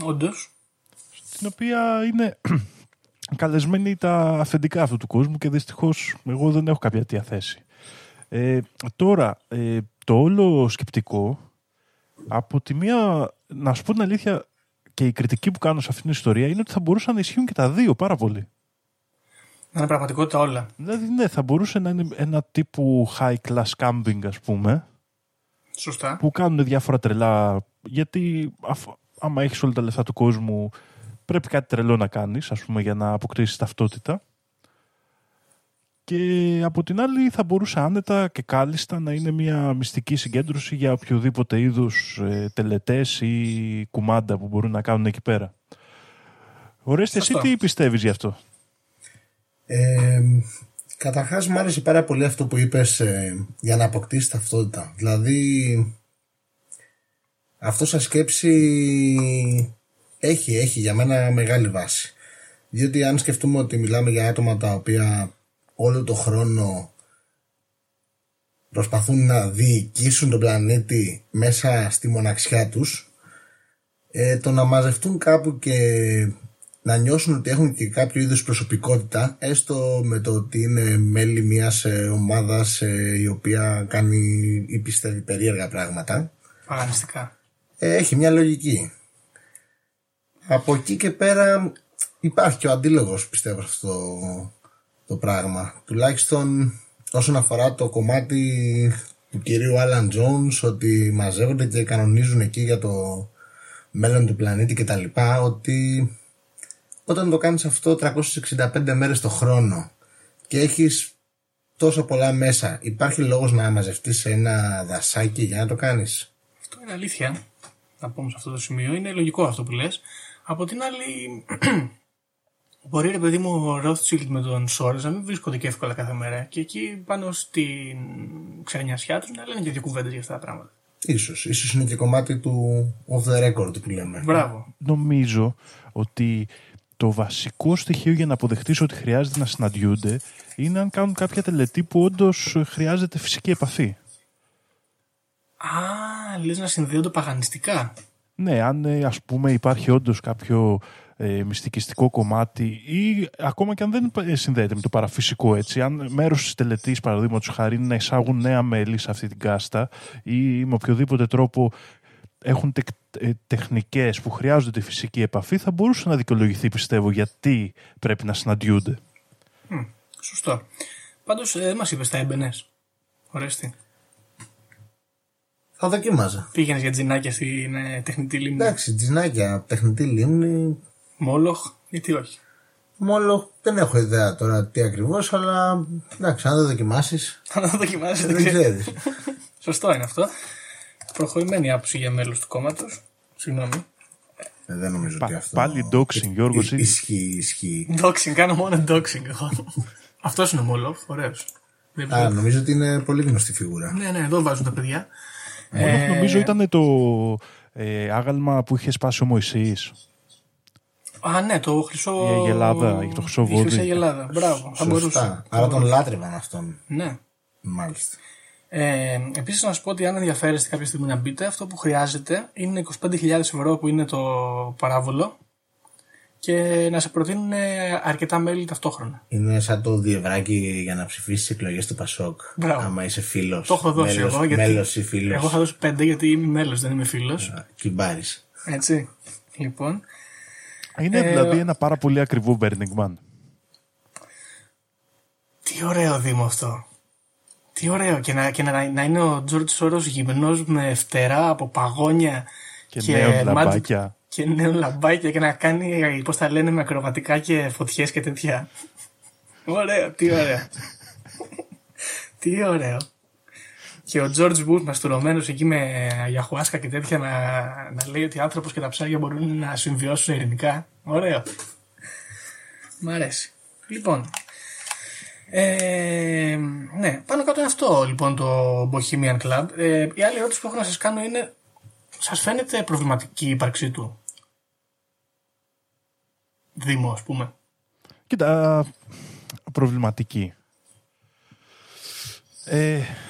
Όντως. στην οποία είναι καλεσμένοι τα αφεντικά αυτού του κόσμου και δυστυχώς εγώ δεν έχω κάποια τέτοια θέση. Ε, τώρα, ε, το όλο σκεπτικό, από τη μία, να σου πω την αλήθεια, και η κριτική που κάνω σε αυτήν την ιστορία είναι ότι θα μπορούσαν να ισχύουν και τα δύο πάρα πολύ. Να είναι πραγματικότητα όλα. Δηλαδή, ναι, θα μπορούσε να είναι ένα τύπου high class camping, ας πούμε, Σωστά. που κάνουν διάφορα τρελά. Γιατί αφ- άμα έχεις όλα τα λεφτά του κόσμου, πρέπει κάτι τρελό να κάνεις, ας πούμε, για να αποκτήσεις ταυτότητα. Και από την άλλη θα μπορούσε άνετα και κάλλιστα να είναι μια μυστική συγκέντρωση για οποιοδήποτε είδους ε, τελετές ή κουμάντα που μπορούν να κάνουν εκεί πέρα. Ορέστε, εσύ Σωστό. τι πιστεύεις γι' αυτό; Ε, καταρχάς μου άρεσε πάρα πολύ αυτό που είπες ε, για να αποκτήσεις ταυτότητα. Δηλαδή αυτό σαν σκέψη έχει, έχει για μένα μεγάλη βάση. Διότι αν σκεφτούμε ότι μιλάμε για άτομα τα οποία όλο το χρόνο προσπαθούν να διοικήσουν τον πλανήτη μέσα στη μοναξιά τους ε, το να μαζευτούν κάπου και να νιώσουν ότι έχουν και κάποιο είδους προσωπικότητα έστω με το ότι είναι μέλη μιας ε, ομάδας ε, η οποία κάνει ή πιστεύει περίεργα πράγματα Παγανιστικά. ε, έχει μια λογική. Από εκεί και πέρα υπάρχει και ο αντίλογος πιστεύω σε αυτό το, το πράγμα. Τουλάχιστον όσον αφορά το κομμάτι του κυρίου Άλαν Jones ότι μαζεύονται και κανονίζουν εκεί για το μέλλον του πλανήτη και τα λοιπά ότι όταν το κάνεις αυτό 365 μέρες το χρόνο και έχεις τόσο πολλά μέσα υπάρχει λόγος να μαζευτείς σε ένα δασάκι για να το κάνεις; Αυτό είναι αλήθεια. Να πούμε σε αυτό το σημείο. Είναι λογικό αυτό που λες. Από την άλλη, μπορεί ρε παιδί μου ο Rothschild με τον Σόρες να μην βρίσκονται και εύκολα κάθε μέρα. Και εκεί πάνω στην ξενιασιά του να λένε και δύο κουβέντες για αυτά τα πράγματα. Ίσως, ίσως είναι και κομμάτι του off the record που λέμε. Μπράβο. νομίζω ότι το βασικό στοιχείο για να αποδεχτείς ότι χρειάζεται να συναντιούνται είναι αν κάνουν κάποια τελετή που όντως χρειάζεται φυσική επαφή. Α, λες να συνδέονται παγανιστικά. Ναι, αν ε, ας πούμε υπάρχει όντως κάποιο ε, μυστικιστικό κομμάτι ή ακόμα και αν δεν ε, συνδέεται με το παραφυσικό έτσι, αν μέρος της τελετής παραδείγματος χάρη είναι να εισάγουν νέα μέλη σε αυτή την κάστα ή με οποιοδήποτε τρόπο έχουν τεκ, ε, τεχνικές που χρειάζονται τη φυσική επαφή θα μπορούσε να δικαιολογηθεί πιστεύω γιατί πρέπει να συναντιούνται. Σωστό. Πάντως ε, δεν μας είπες τα έμπαινες. Ορέστη. Θα δοκίμαζα. Πήγαινες για τζινάκια στην ε, τεχνητή λίμνη. Εντάξει, τζινάκια, τεχνητή λίμνη. Μόλοχ, γιατί όχι; Μόλο δεν έχω ιδέα τώρα τι ακριβώς, αλλά εντάξει, αν δεν δοκιμάσεις, Θα το δοκιμάσεις. δεν ξέρεις. Σωστό είναι αυτό. Προχωρημένη άποψη για μέλος του κόμματος. Συγγνώμη. δεν νομίζω ότι Πα- αυτό. πάλι doxing, Γιώργος, Ι- εσύ. Ισχύει, ισχύει. Doxing, κάνω μόνο doxing εγώ. Αυτός είναι ο Μόλοχ, ωραίος. Δεν Α, ξέρω. νομίζω ότι είναι πολύ γνωστή φιγούρα. Ναι, ναι, εδώ βάζουν τα παιδιά. Μόνο νομίζω ήταν το ε, άγαλμα που είχε σπάσει ο Μωυσής. Α, ναι, το χρυσό. Η Αγελάδα, το χρυσό Η βόδι. χρυσή Αγελάδα. Μπράβο, θα μπορούσε. Σωστά. Άρα τον λάτρευαν αυτόν. Ναι. Μάλιστα. Ε, Επίσης, να σα πω ότι αν ενδιαφέρεστε κάποια στιγμή να μπείτε, αυτό που χρειάζεται είναι 25.000 ευρώ που είναι το παράβολο και να σε προτείνουν αρκετά μέλη ταυτόχρονα. Είναι σαν το διευράκι για να ψηφίσεις εκλογές του Πασόκ. Μπράβο. Άμα είσαι φίλος. Το έχω δώσει εγώ. Γιατί Μέλος ή φίλος. Εγώ θα δώσω 5 γιατί είμαι μέλος, δεν είμαι φίλος. Κυμπάρεις. Έτσι. Λοιπόν. Είναι Ε, δηλαδή ένα πάρα πολύ ακριβό Burning Man. Τι ωραίο Δήμο αυτό. Τι ωραίο. Και να, και να, να είναι ο Τζόρτ Σόρος γυμνός με φτερά από παγόνια Και νέων magic- λαμπάκια. Και νέων λαμπάκια και να κάνει, πώς τα λένε, με ακροβατικά και φωτιές και τέτοια. ωραίο, τι ωραίο. τι ωραίο. Και ο George Bush μαστουρωμένο εκεί με αγιαχουάσκα και τέτοια να, να λέει ότι ο άνθρωπος και τα ψάρια μπορούν να συμβιώσουν ειρηνικά. Ωραίο. Μ' αρέσει. Λοιπόν, ε, ναι, πάνω κάτω είναι αυτό λοιπόν το Bohemian Club. Ε, η άλλη ερώτηση που έχω να σας κάνω είναι σας φαίνεται προβληματική η ύπαρξή του; Δήμο ας πούμε. Κοίτα, προβληματική. Ε, α,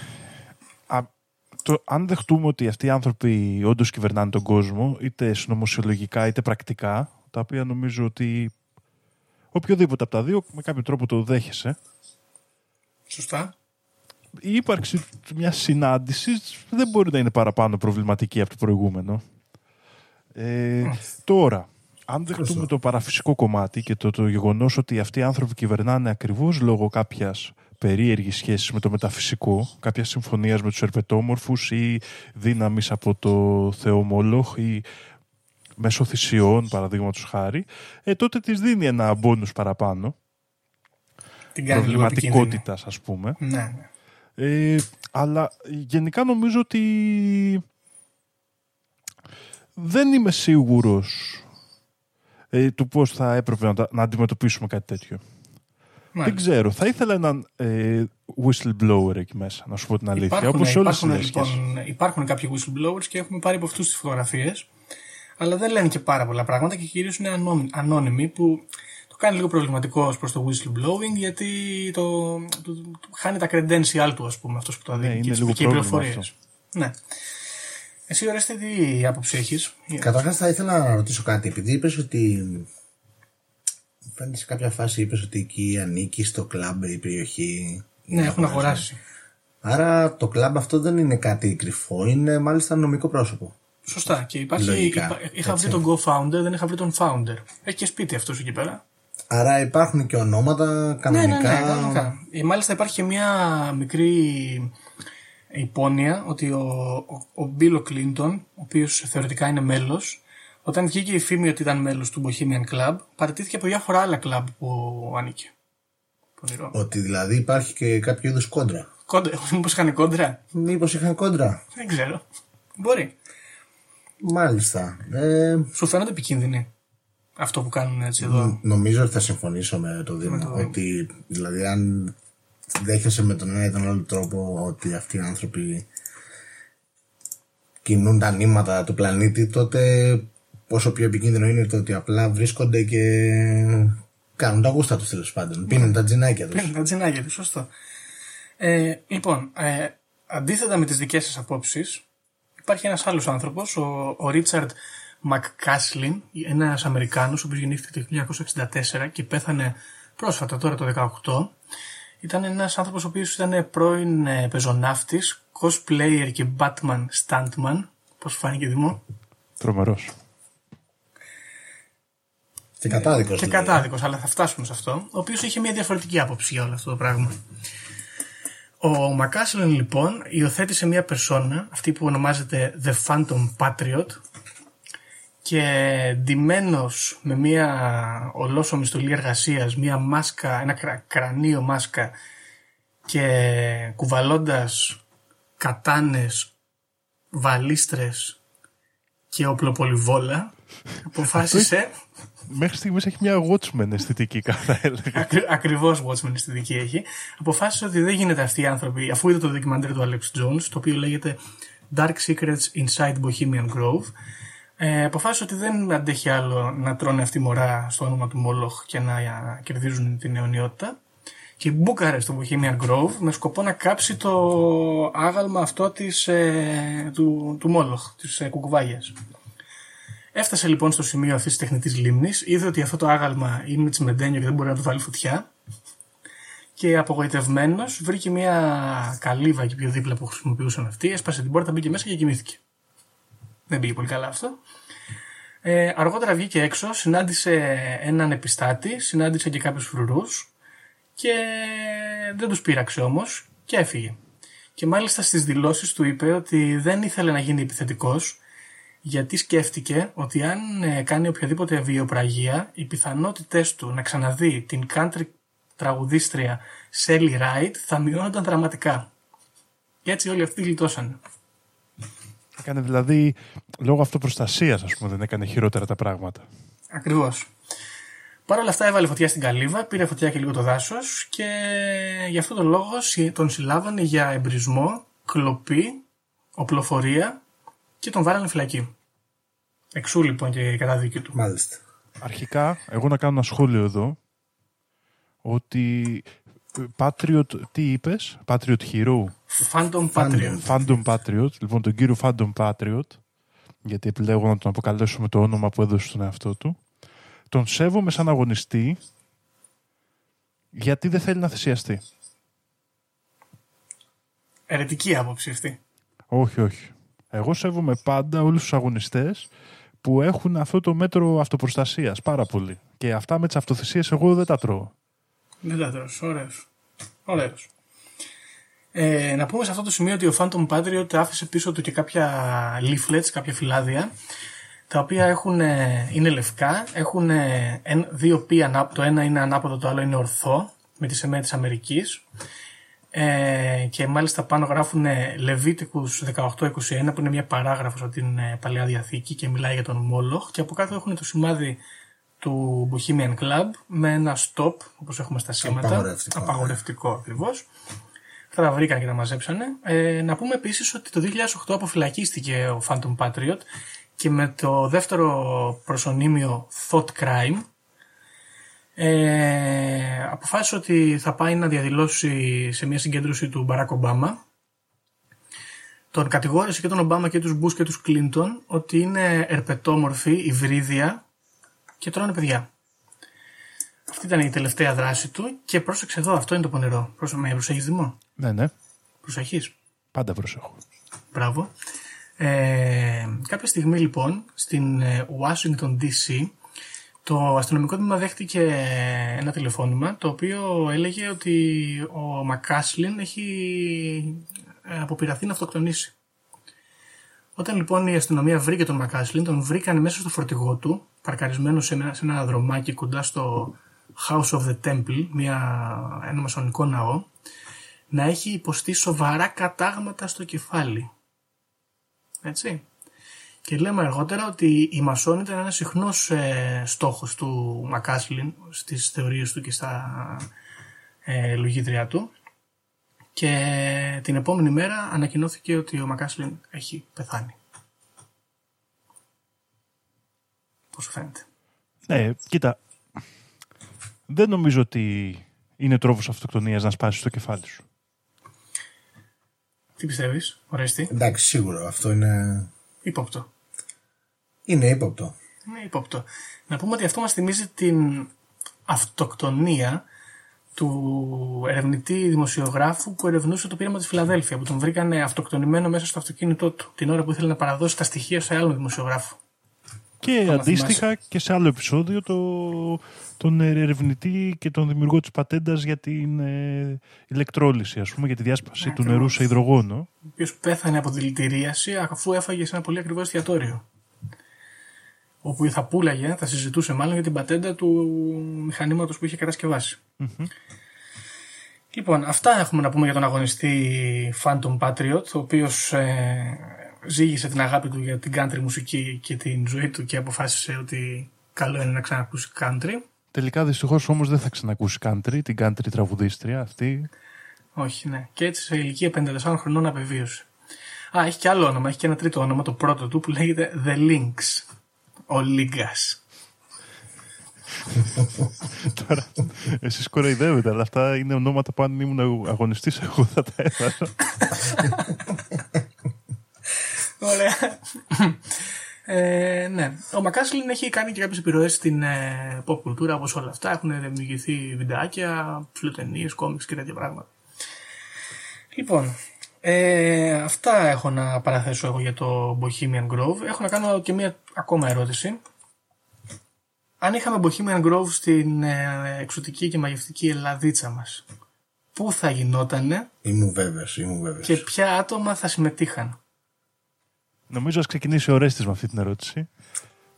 το, αν δεχτούμε ότι αυτοί οι άνθρωποι όντως κυβερνάνε τον κόσμο, είτε συνωμοσιολογικά είτε πρακτικά, τα οποία νομίζω ότι οποιοδήποτε από τα δύο με κάποιο τρόπο το δέχεσαι, Σωστά. η ύπαρξη μιας συνάντησης δεν μπορεί να είναι παραπάνω προβληματική από το προηγούμενο. Ε, τώρα, αν δεχτούμε το παραφυσικό κομμάτι και το, το γεγονός ότι αυτοί οι άνθρωποι κυβερνάνε ακριβώς λόγω κάποιας περίεργης σχέσης με το μεταφυσικό, κάποια συμφωνίας με τους ερπετόμορφους ή δύναμης από το Θεό Μόλοχ ή μέσω θυσιών, παραδείγματος χάρη, ε, τότε της δίνει ένα μπόνους παραπάνω. Την κάνει λίγο Προβληματικότητας, ας πούμε. Ναι, ναι. Ε, αλλά γενικά νομίζω ότι δεν είμαι σίγουρος ε, του πώς θα έπρεπε να, τα- να αντιμετωπίσουμε κάτι τέτοιο. Δεν Μάλιστα. ξέρω. Θα ήθελα έναν ε, whistleblower εκεί μέσα, να σου πω την αλήθεια. Υπάρχουν, όπως σε όλες τις υπάρχουν, λέσχες. λοιπόν, υπάρχουν κάποιοι whistleblowers και έχουμε πάρει από αυτούς τις φωτογραφίες. Αλλά δεν λένε και πάρα πολλά πράγματα και κυρίως είναι ανώ- ανώνυμοι που το κάνει λίγο προβληματικό ως προς το whistleblowing γιατί το, το, το- χάνει τα credential του, ας πούμε, αυτός που το δίνει Ναι, είναι και, τις- λίγο και οι πρόβλημα πληροφορίες. Ναι. Εσύ, Ωρέστε, τι άποψη έχεις; Καταρχάς θα ήθελα να ρωτήσω κάτι. Επειδή είπες ότι. Μου Φαίνεται σε κάποια φάση είπες ότι εκεί ανήκει στο κλαμπ η περιοχή. Ναι, έχουν αγοράσει. Άρα το κλαμπ αυτό δεν είναι κάτι κρυφό, είναι μάλιστα νομικό πρόσωπο. Σωστά. Και υπάρχει, Λογικά, υπά- είχα έτσι. βρει τον co-founder, δεν είχα βρει τον founder. Έχει και σπίτι αυτός εκεί πέρα. Άρα υπάρχουν και ονόματα Ναι, ναι, κανονικά. ναι, κανονικά. Ε, μάλιστα υπάρχει και μια μικρή υπόνοια ότι ο, ο, ο Μπίλο Κλίντον, ο οποίος θεωρητικά είναι μέλος, όταν βγήκε η φήμη ότι ήταν μέλος του Bohemian Club, παραιτήθηκε από διάφορα άλλα κλαμπ που ανήκε. Πονηρό. Ότι δηλαδή υπάρχει και κάποιο είδους κόντρα. Κόντρα, μήπως είχαν κόντρα; Μήπως είχαν κόντρα. Δεν ξέρω. Μπορεί. Μάλιστα. Ε, Σου φαίνονται επικίνδυνοι αυτό που κάνουν έτσι εδώ; νομίζω ότι θα συμφωνήσω με το Δήμο. Ότι δηλαδή αν δέχεσαι με τον ένα ή τον άλλο τρόπο ότι αυτοί οι άνθρωποι κινούν τα νήματα του πλανήτη, τότε πόσο πιο επικίνδυνο είναι το ότι απλά βρίσκονται και κάνουν τα γούστα τους τέλος πάντων. Πίνουν τα τζινάκια τους. Παίρνει τα τζινάκια τους, σωστό. Ε, λοιπόν, ε, αντίθετα με τις δικές σας απόψεις, υπάρχει ένας άλλος άνθρωπος, ο, ο Ρίτσαρντ Μακκάσλιν, ένας Αμερικάνος, ο οποίος γεννήθηκε το 1964 και πέθανε πρόσφατα τώρα το 2018. Ήταν ένας άνθρωπος ο οποίος ήταν πρώην ε, πεζοναύτης, cosplayer και Batman stuntman. Πώς σου φάνηκε Δημό; Τρομερός. Και κατάδικος. Και κατάδικος, αλλά θα φτάσουμε σε αυτό. Ο οποίος είχε μια διαφορετική άποψη για όλο αυτό το πράγμα. Ο Μακάσλεν λοιπόν υιοθέτησε μια περσόνα, αυτή που ονομάζεται The Phantom Patriot και ντυμένος με μια ολόσωμη στολή εργασίας, μια μάσκα, ένα κρα- κρανίο μάσκα και κουβαλώντας κατάνες, βαλίστρες και οπλοπολιβόλα αποφάσισε Μέχρι στιγμής έχει μια Watchmen αισθητική, θα έλεγα. Ακρι, Ακριβώς Watchmen στη δική έχει. Αποφάσισε ότι δεν γίνεται αυτοί οι άνθρωποι, αφού είδε το ντοκιμαντέρ του Alex Jones, το οποίο λέγεται Dark Secrets Inside Bohemian Grove, ε, αποφάσισε ότι δεν αντέχει άλλο να τρώνε αυτή μωρά στο όνομα του Μόλοχ και να ε, κερδίζουν την αιωνιότητα. Και μπούκαρε στο Bohemian Grove με σκοπό να κάψει το άγαλμα αυτό της, ε, του, του Μόλοχ, της ε, κουκουβάγιας. Έφτασε λοιπόν στο σημείο αυτής της τεχνητής λίμνης, είδε ότι αυτό το άγαλμα είναι τσιμεντένιο και δεν μπορεί να του βάλει φωτιά. Και απογοητευμένος βρήκε μια καλύβα εκεί πιο δίπλα που χρησιμοποιούσαν αυτοί, έσπασε την πόρτα, μπήκε μέσα και κοιμήθηκε. Δεν πήγε πολύ καλά αυτό. Ε, αργότερα βγήκε έξω, συνάντησε έναν επιστάτη, συνάντησε και κάποιους φρουρούς και δεν τους πείραξε όμως και έφυγε. Και μάλιστα στις δηλώσεις του είπε ότι δεν ήθελε να γίνει επιθετικός γιατί σκέφτηκε ότι αν ε, κάνει οποιαδήποτε βιοπραγία, οι πιθανότητες του να ξαναδεί την country τραγουδίστρια Sally Ride θα μειώνονταν δραματικά. Και έτσι όλοι αυτοί γλιτώσαν. Έκανε δηλαδή, λόγω αυτοπροστασίας, ας πούμε, δεν έκανε χειρότερα τα πράγματα. Ακριβώς. Παρ' όλα αυτά έβαλε φωτιά στην καλύβα, πήρε φωτιά και λίγο το δάσος και γι' αυτό τον λόγο συ- τον συλλάβανε για εμπρισμό, κλοπή, οπλοφορία και τον βάλανε φυλακή. Εξού λοιπόν και η κατάδικη του. Μάλιστα. Αρχικά, εγώ να κάνω ένα σχόλιο εδώ, ότι ε, Patriot, τι είπες, Patriot Hero, Phantom Patriot. Phantom Patriot, λοιπόν τον κύριο Phantom Patriot, γιατί επιλέγω να τον αποκαλέσω με το όνομα που έδωσε στον εαυτό του, τον σέβομαι σαν αγωνιστή, γιατί δεν θέλει να θυσιαστεί. Ερετική άποψη αυτή. Όχι, όχι. Εγώ σέβομαι πάντα όλους τους αγωνιστές που έχουν αυτό το μέτρο αυτοπροστασίας πάρα πολύ. Και αυτά με τις αυτοθυσίες εγώ δεν τα τρώω. Δεν τα τρως. Ωραίος. Ωραίος. Ε, να πούμε σε αυτό το σημείο ότι ο Phantom Patriot άφησε πίσω του και κάποια leaflets, κάποια φυλάδια, τα οποία έχουν, ε, είναι λευκά, έχουν ε, εν- δύο π, ανά- το ένα είναι ανάποδο, το άλλο είναι ορθό, με τη σημαία της Αμερικής. Ε, και μάλιστα πάνω γράφουν ε, Λεβίτικους 18-21 που είναι μια παράγραφος από την ε, Παλαιά Διαθήκη και μιλάει για τον Μόλοχ και από κάτω έχουν το σημάδι του Bohemian Club με ένα stop όπως έχουμε στα σήματα Απαγορευτικό. απαγορευτικό ακριβώς Αυτά τα βρήκαν και τα μαζέψανε. Ε, να πούμε επίσης ότι το 2008 αποφυλακίστηκε ο Phantom Patriot και με το δεύτερο προσωνύμιο Thought Crime ε, αποφάσισε ότι θα πάει να διαδηλώσει σε μια συγκέντρωση του Μπαράκ Ομπάμα. Τον κατηγόρησε και τον Ομπάμα και τους Μπούς και τους Κλίντον ότι είναι ερπετόμορφοι, υβρίδια και τρώνε παιδιά. Αυτή ήταν η τελευταία δράση του και πρόσεξε εδώ, αυτό είναι το πονηρό. Πρόσε, με προσέχεις Δημό; Ναι, ναι. Προσεχείς. Πάντα προσέχω. Μπράβο. Ε, κάποια στιγμή λοιπόν στην ε, Washington DC το αστυνομικό τμήμα δέχτηκε ένα τηλεφώνημα το οποίο έλεγε ότι ο Μακάσλιν έχει ε, αποπειραθεί να αυτοκτονήσει. Όταν λοιπόν η αστυνομία βρήκε τον Μακάσλιν, τον βρήκαν μέσα στο φορτηγό του, παρκαρισμένο σε ένα, σε ένα δρομάκι κοντά στο House of the Temple, μια, ένα μασονικό ναό, να έχει υποστεί σοβαρά κατάγματα στο κεφάλι. Έτσι. Και λέμε αργότερα ότι η μασόνη ήταν ένας συχνός ε, στόχος του Μακάσλιν στις θεωρίες του και στα ε, λογίδρια του. Και την επόμενη μέρα ανακοινώθηκε ότι ο Μακάσλιν έχει πεθάνει. Πώς σου φαίνεται. Ναι, κοίτα. Δεν νομίζω ότι είναι τρόπος αυτοκτονίας να σπάσεις το κεφάλι σου. Τι πιστεύεις, Ορέστη. Εντάξει, σίγουρο αυτό είναι. Υπόπτω. Είναι ύποπτο. Είναι ύποπτο. Να πούμε ότι αυτό μας θυμίζει την αυτοκτονία του ερευνητή δημοσιογράφου που ερευνούσε το πείραμα της Φιλαδέλφια, που τον βρήκανε αυτοκτονημένο μέσα στο αυτοκίνητό του, την ώρα που ήθελε να παραδώσει τα στοιχεία σε άλλον δημοσιογράφο. Και Θα αντίστοιχα και σε άλλο επεισόδιο το, τον ερευνητή και τον δημιουργό της πατέντας για την ε, ηλεκτρόλυση, ας πούμε, για τη διάσπαση του νερού σε υδρογόνο. Ο οποίος πέθανε από δηλητηρίαση αφού έφαγε σε ένα πολύ ακριβό εστιατόριο. Όπου θα πούλαγε, θα συζητούσε μάλλον για την πατέντα του μηχανήματος που είχε κατασκευάσει. Λοιπόν, αυτά έχουμε να πούμε για τον αγωνιστή Phantom Patriot, ο οποίος ε, ζήγησε την αγάπη του για την country μουσική και την ζωή του και αποφάσισε ότι καλό είναι να ξανακούσει country. Τελικά δυστυχώς όμως δεν θα ξανακούσει country, την country τραγουδίστρια αυτή. Όχι, ναι. Και έτσι σε ηλικία 54 χρονών απεβίωσε. Α, έχει και άλλο όνομα. Έχει και ένα τρίτο όνομα, το πρώτο του, που λέγεται The Links. Ο Λίγκας. Τώρα, εσείς κοροϊδεύετε, αλλά αυτά είναι ονόματα που αν ήμουν αγωνιστής εγώ θα τα έβαζα. Ωραία. Ε, ναι. Ο Μακάσλιν έχει κάνει και κάποιες επιρροές στην ε, pop κουλτούρα όπως όλα αυτά. Έχουν δημιουργηθεί βιντεάκια, φιλοτενίες, κόμιξ και τέτοια πράγματα. Λοιπόν, ε, αυτά έχω να παραθέσω εγώ για το Bohemian Grove. Έχω να κάνω και μία ακόμα ερώτηση. Αν είχαμε Bohemian Grove στην ε, εξωτική και μαγευτική Ελλαδίτσα μας, πού θα γινότανε Ήμουν βέβαιος, ήμουν βέβαιος. και ποια άτομα θα συμμετείχαν; Νομίζω ας ξεκινήσει ο Ρέστης με αυτή την ερώτηση.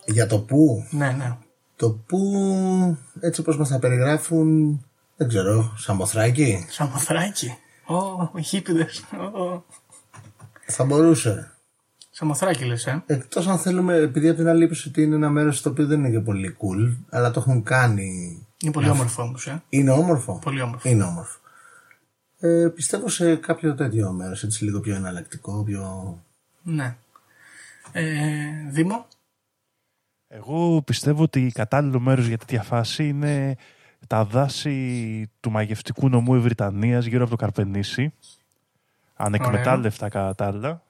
Για το πού; Ναι, ναι. Το πού, έτσι όπως μας τα περιγράφουν, δεν ξέρω, Σαμοθράκη. Σαμοθράκι. Ω, οι χίπιδες. Ω. Θα μπορούσε. Σαμοθράκι λες, ε. Εκτός αν θέλουμε, επειδή από την άλλη είπες ότι είναι ένα μέρος το οποίο δεν είναι και πολύ cool, αλλά το έχουν κάνει. Είναι πολύ όμορφο όμως, ε. Είναι όμορφο; Πολύ όμορφο. Είναι όμορφο. Ε, πιστεύω σε κάποιο τέτοιο μέρος, έτσι λίγο πιο εναλλακτικό, πιο... Ναι. Ε, Δήμο; Εγώ πιστεύω ότι κατάλληλο μέρος για τέτοια φάση είναι τα δάση του μαγευτικού νομού Ευρυτανίας γύρω από το Καρπενήσι. Ανεκμετάλλευτα κατά τα άλλα.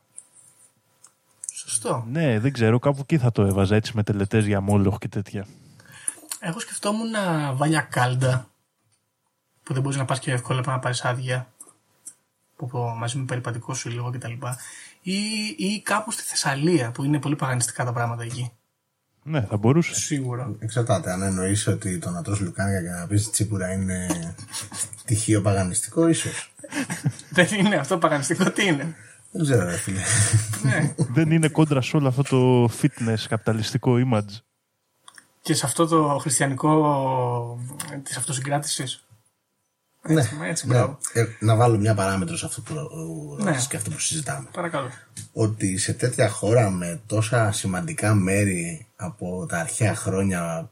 Σωστό. Ναι, δεν ξέρω, κάπου εκεί θα το έβαζα έτσι με τελετές για μόλοχ και τέτοια. Εγώ σκεφτόμουν να βάλια κάλντα που δεν μπορείς να πας και εύκολα να πάρεις άδεια. που, που, μαζί με περιπατικό σύλλογο κτλ. Ή, ή κάπου στη Θεσσαλία που είναι πολύ παγανιστικά τα πράγματα εκεί. Ναι, θα μπορούσε. Σίγουρα. Εξαρτάται. Αν εννοείς ότι το να τρως λουκάνια και να πεις τσίπουρα είναι τυχείο παγανιστικό, ίσως. Δεν είναι αυτό παγανιστικό, τι είναι; Δεν ξέρω, ρε φίλε. ναι. Δεν είναι κόντρα σε όλο αυτό το fitness καπιταλιστικό image. Και σε αυτό το χριστιανικό της αυτοσυγκράτησης. ναι, έτσι, ναι. μπράβο. Ε, να βάλω μια παράμετρο σε αυτό που, Ναι. και αυτό που συζητάμε. Παρακαλώ. Ότι σε τέτοια χώρα με τόσα σημαντικά μέρη από τα αρχαία χρόνια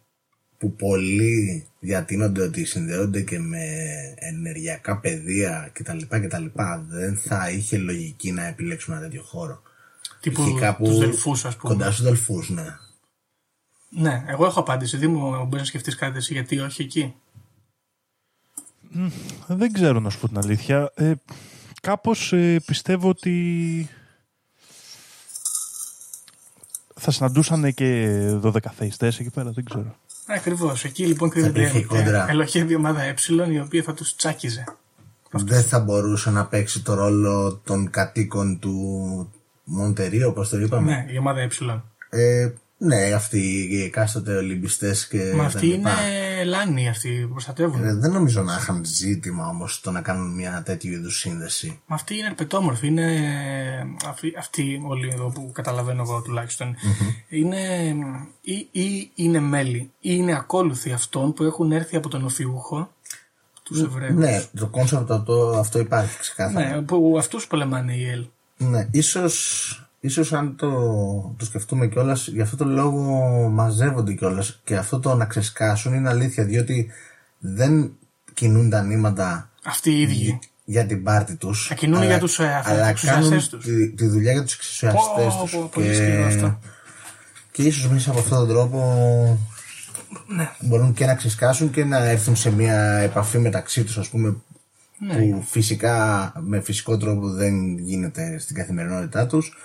που πολλοί διατείνονται ότι συνδέονται και με ενεργειακά πεδία κτλ. κτλ δεν θα είχε λογική να επιλέξουμε ένα τέτοιο χώρο. Τύπου Είχε κάπου τους Δελφούς, ας πούμε. Κοντά στους Δελφούς, ναι. Ναι, εγώ έχω απάντηση. Δήμο, μπορείς να σκεφτείς κάτι εσύ, γιατί όχι εκεί; Δεν ξέρω να σου πω την αλήθεια. Ε, κάπως ε, πιστεύω ότι θα συναντούσαν και 12 θεϊστές εκεί πέρα, δεν ξέρω. Ακριβώς. Εκεί λοιπόν κρύβεται υπήρχε κόντρα. ελοχεύει η ομάδα Ε, η οποία θα τους τσάκιζε. Δεν θα μπορούσε να παίξει το ρόλο των κατοίκων του Μοντερίου, όπως το είπαμε. Ναι, η ομάδα Ε. Ε, ναι, αυτοί οι εκάστοτε Ολυμπιστές και Μα τα αυτοί λοιπά. είναι λάνοι, αυτοί που προστατεύουν. Ε, δεν νομίζω να είχαν ζήτημα όμως το να κάνουν μια τέτοιου είδους σύνδεση. Μα αυτοί είναι αρπετόμορφοι. Είναι αυτοί, αυτοί όλοι εδώ που καταλαβαίνω εγώ τουλάχιστον. Είναι ή, ή είναι μέλη ή είναι ακόλουθοι αυτών που έχουν έρθει από τον Οφιούχο, τους Εβραίους. Ναι, το κόνσεπτ αυτό, αυτό υπάρχει ξεκάθαρα. Ναι, που αυτούς πολεμάνε οι ΕΛ. Ναι, ίσως, ίσως αν το, το σκεφτούμε κιόλας, γι' αυτό το λόγο μαζεύονται κιόλας και αυτό το να ξεσκάσουν είναι αλήθεια, διότι δεν κινούν τα νήματα Αυτοί οι ίδιοι. για την πάρτη τους Θα κινούν για τους, ε, αλλά εξουσιαστές κάνουν τους. Τη, τη δουλειά για τους εξουσιαστές Πω, τους πω, πολύ σκληρό αυτό. και ίσως μέσα από αυτόν τον τρόπο Ναι. μπορούν και να ξεσκάσουν και να έρθουν σε μια επαφή μεταξύ τους ας πούμε Ναι. που φυσικά με φυσικό τρόπο δεν γίνεται στην καθημερινότητά τους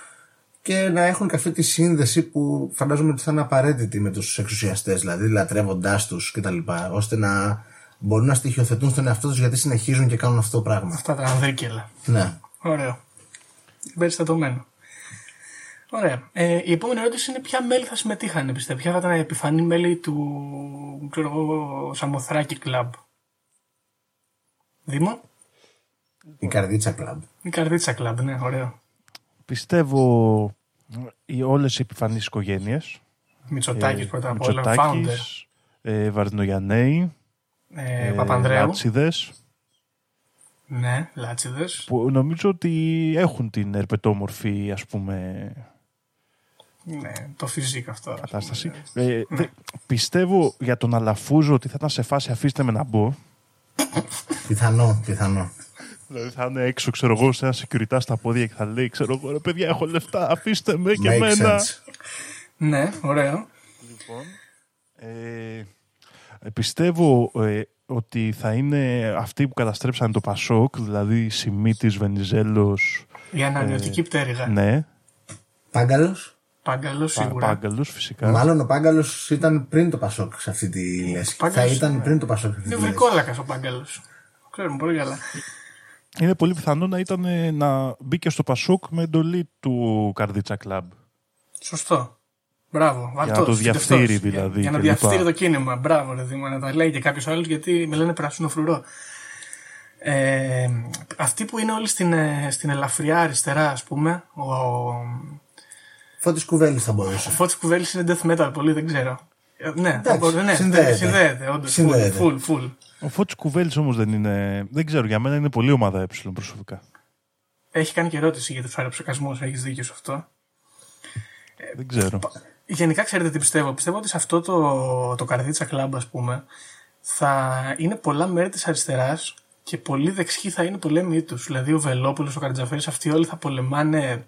και να έχουν και αυτή τη σύνδεση που φαντάζομαι ότι θα είναι απαραίτητη με τους εξουσιαστές δηλαδή λατρεύοντάς τους κτλ ώστε να μπορούν να στοιχειοθετούν στον εαυτό τους γιατί συνεχίζουν και κάνουν αυτό το πράγμα Αυτά τα ανδρίκελα. ναι. Ωραίο. Περιστατωμένο. Ωραία. Ε, η επόμενη ερώτηση είναι ποια μέλη θα συμμετείχαν, πιστεύω. Ποια θα ήταν η επιφανή μέλη του, ξέρω εγώ, Σαμοθράκη Κλαμπ. Δήμο; η Καρδίτσα Κλαμπ Η Καρδίτσα Κλαμπ, ναι, ωραίο. Πιστεύω οι, όλες οι επιφανείς οικογένειες. Μητσοτάκης πρώτα απ' όλα, founder. Ε, Μητσοτάκης, ε, Βαρδινογιαννέη, Ε, ε, Παπανδρέου. Λάτσιδες, Ναι, Λάτσιδες. που νομίζω ότι έχουν την ερπετόμορφη ας πούμε Ναι, το φυσικό αυτό. κατάσταση. Ε, δε- πιστεύω για τον Αλαφούζο ότι θα ήταν σε φάση αφήστε με να μπω. πιθανό, πιθανό Δηλαδή θα είναι έξω, ξέρω εγώ, σε ένα security στα πόδια και θα λέει, ξέρω εγώ, ρε παιδιά, έχω λεφτά, αφήστε με και Make εμένα. sense. Ναι, ωραίο. Ε, πιστεύω ε, ότι θα είναι αυτοί που καταστρέψαν το Πασόκ, δηλαδή Σιμίτης, Βενιζέλος, Η ανανεωτική πτέρυγα. ναι, Πάγκαλος; Πάγκαλος Πα- σίγουρα. Πάγκαλος φυσικά. Μάλλον ο Πάγκαλος ήταν πριν το Πασόκ σε αυτή τη λέσχη. Θα Πάγκαλος, ήταν ναι. πριν το Πασόκ σε αυτή Είναι τη λέσχη. βρικόλακα ο Πάγκαλος. Ξέρουμε πολύ καλά. Είναι πολύ πιθανό να ήταν ε, να μπήκε στο Πασόκ με εντολή του Καρδίτσα Κλαμπ. Σωστό. Μπράβο. να το Βαλτός, διαφθείρει φυτευτός. δηλαδή Για, για να και λοιπά. διαφθείρει το κίνημα. Μπράβο, ρε Δήμο, να τα λέει και κάποιος άλλος γιατί με λένε πράσινο φρουρό. Ε, αυτοί που είναι όλοι στην, ε, στην ελαφριά αριστερά, ας πούμε, ο, Φώτης Κουβέλης θα μπορούσε. ο Φώτης Κουβέλης είναι death metal, πολύ δεν ξέρω. Ε, ναι, θα Εντάξει, μπορεί, ναι, συνδέεται. συνδέεται, όντως, Συνδέεται. Full, full, full. Ο Φώτης Κουβέλης όμως δεν είναι... Δεν ξέρω, για μένα είναι πολύ ομάδα ε προσωπικά. Έχει κάνει και ερώτηση για τους αεροψεκασμούς, έχεις δίκιο σε αυτό. Δεν ξέρω. Γενικά ξέρετε τι πιστεύω. Πιστεύω ότι σε αυτό το, το καρδίτσα κλαμπ, ας πούμε, θα είναι πολλά μέρη της αριστεράς και πολύ δεξιοί θα είναι πολέμοι τους. Δηλαδή ο Βελόπουλος, ο Καρτζαφέρης, αυτοί όλοι θα πολεμάνε.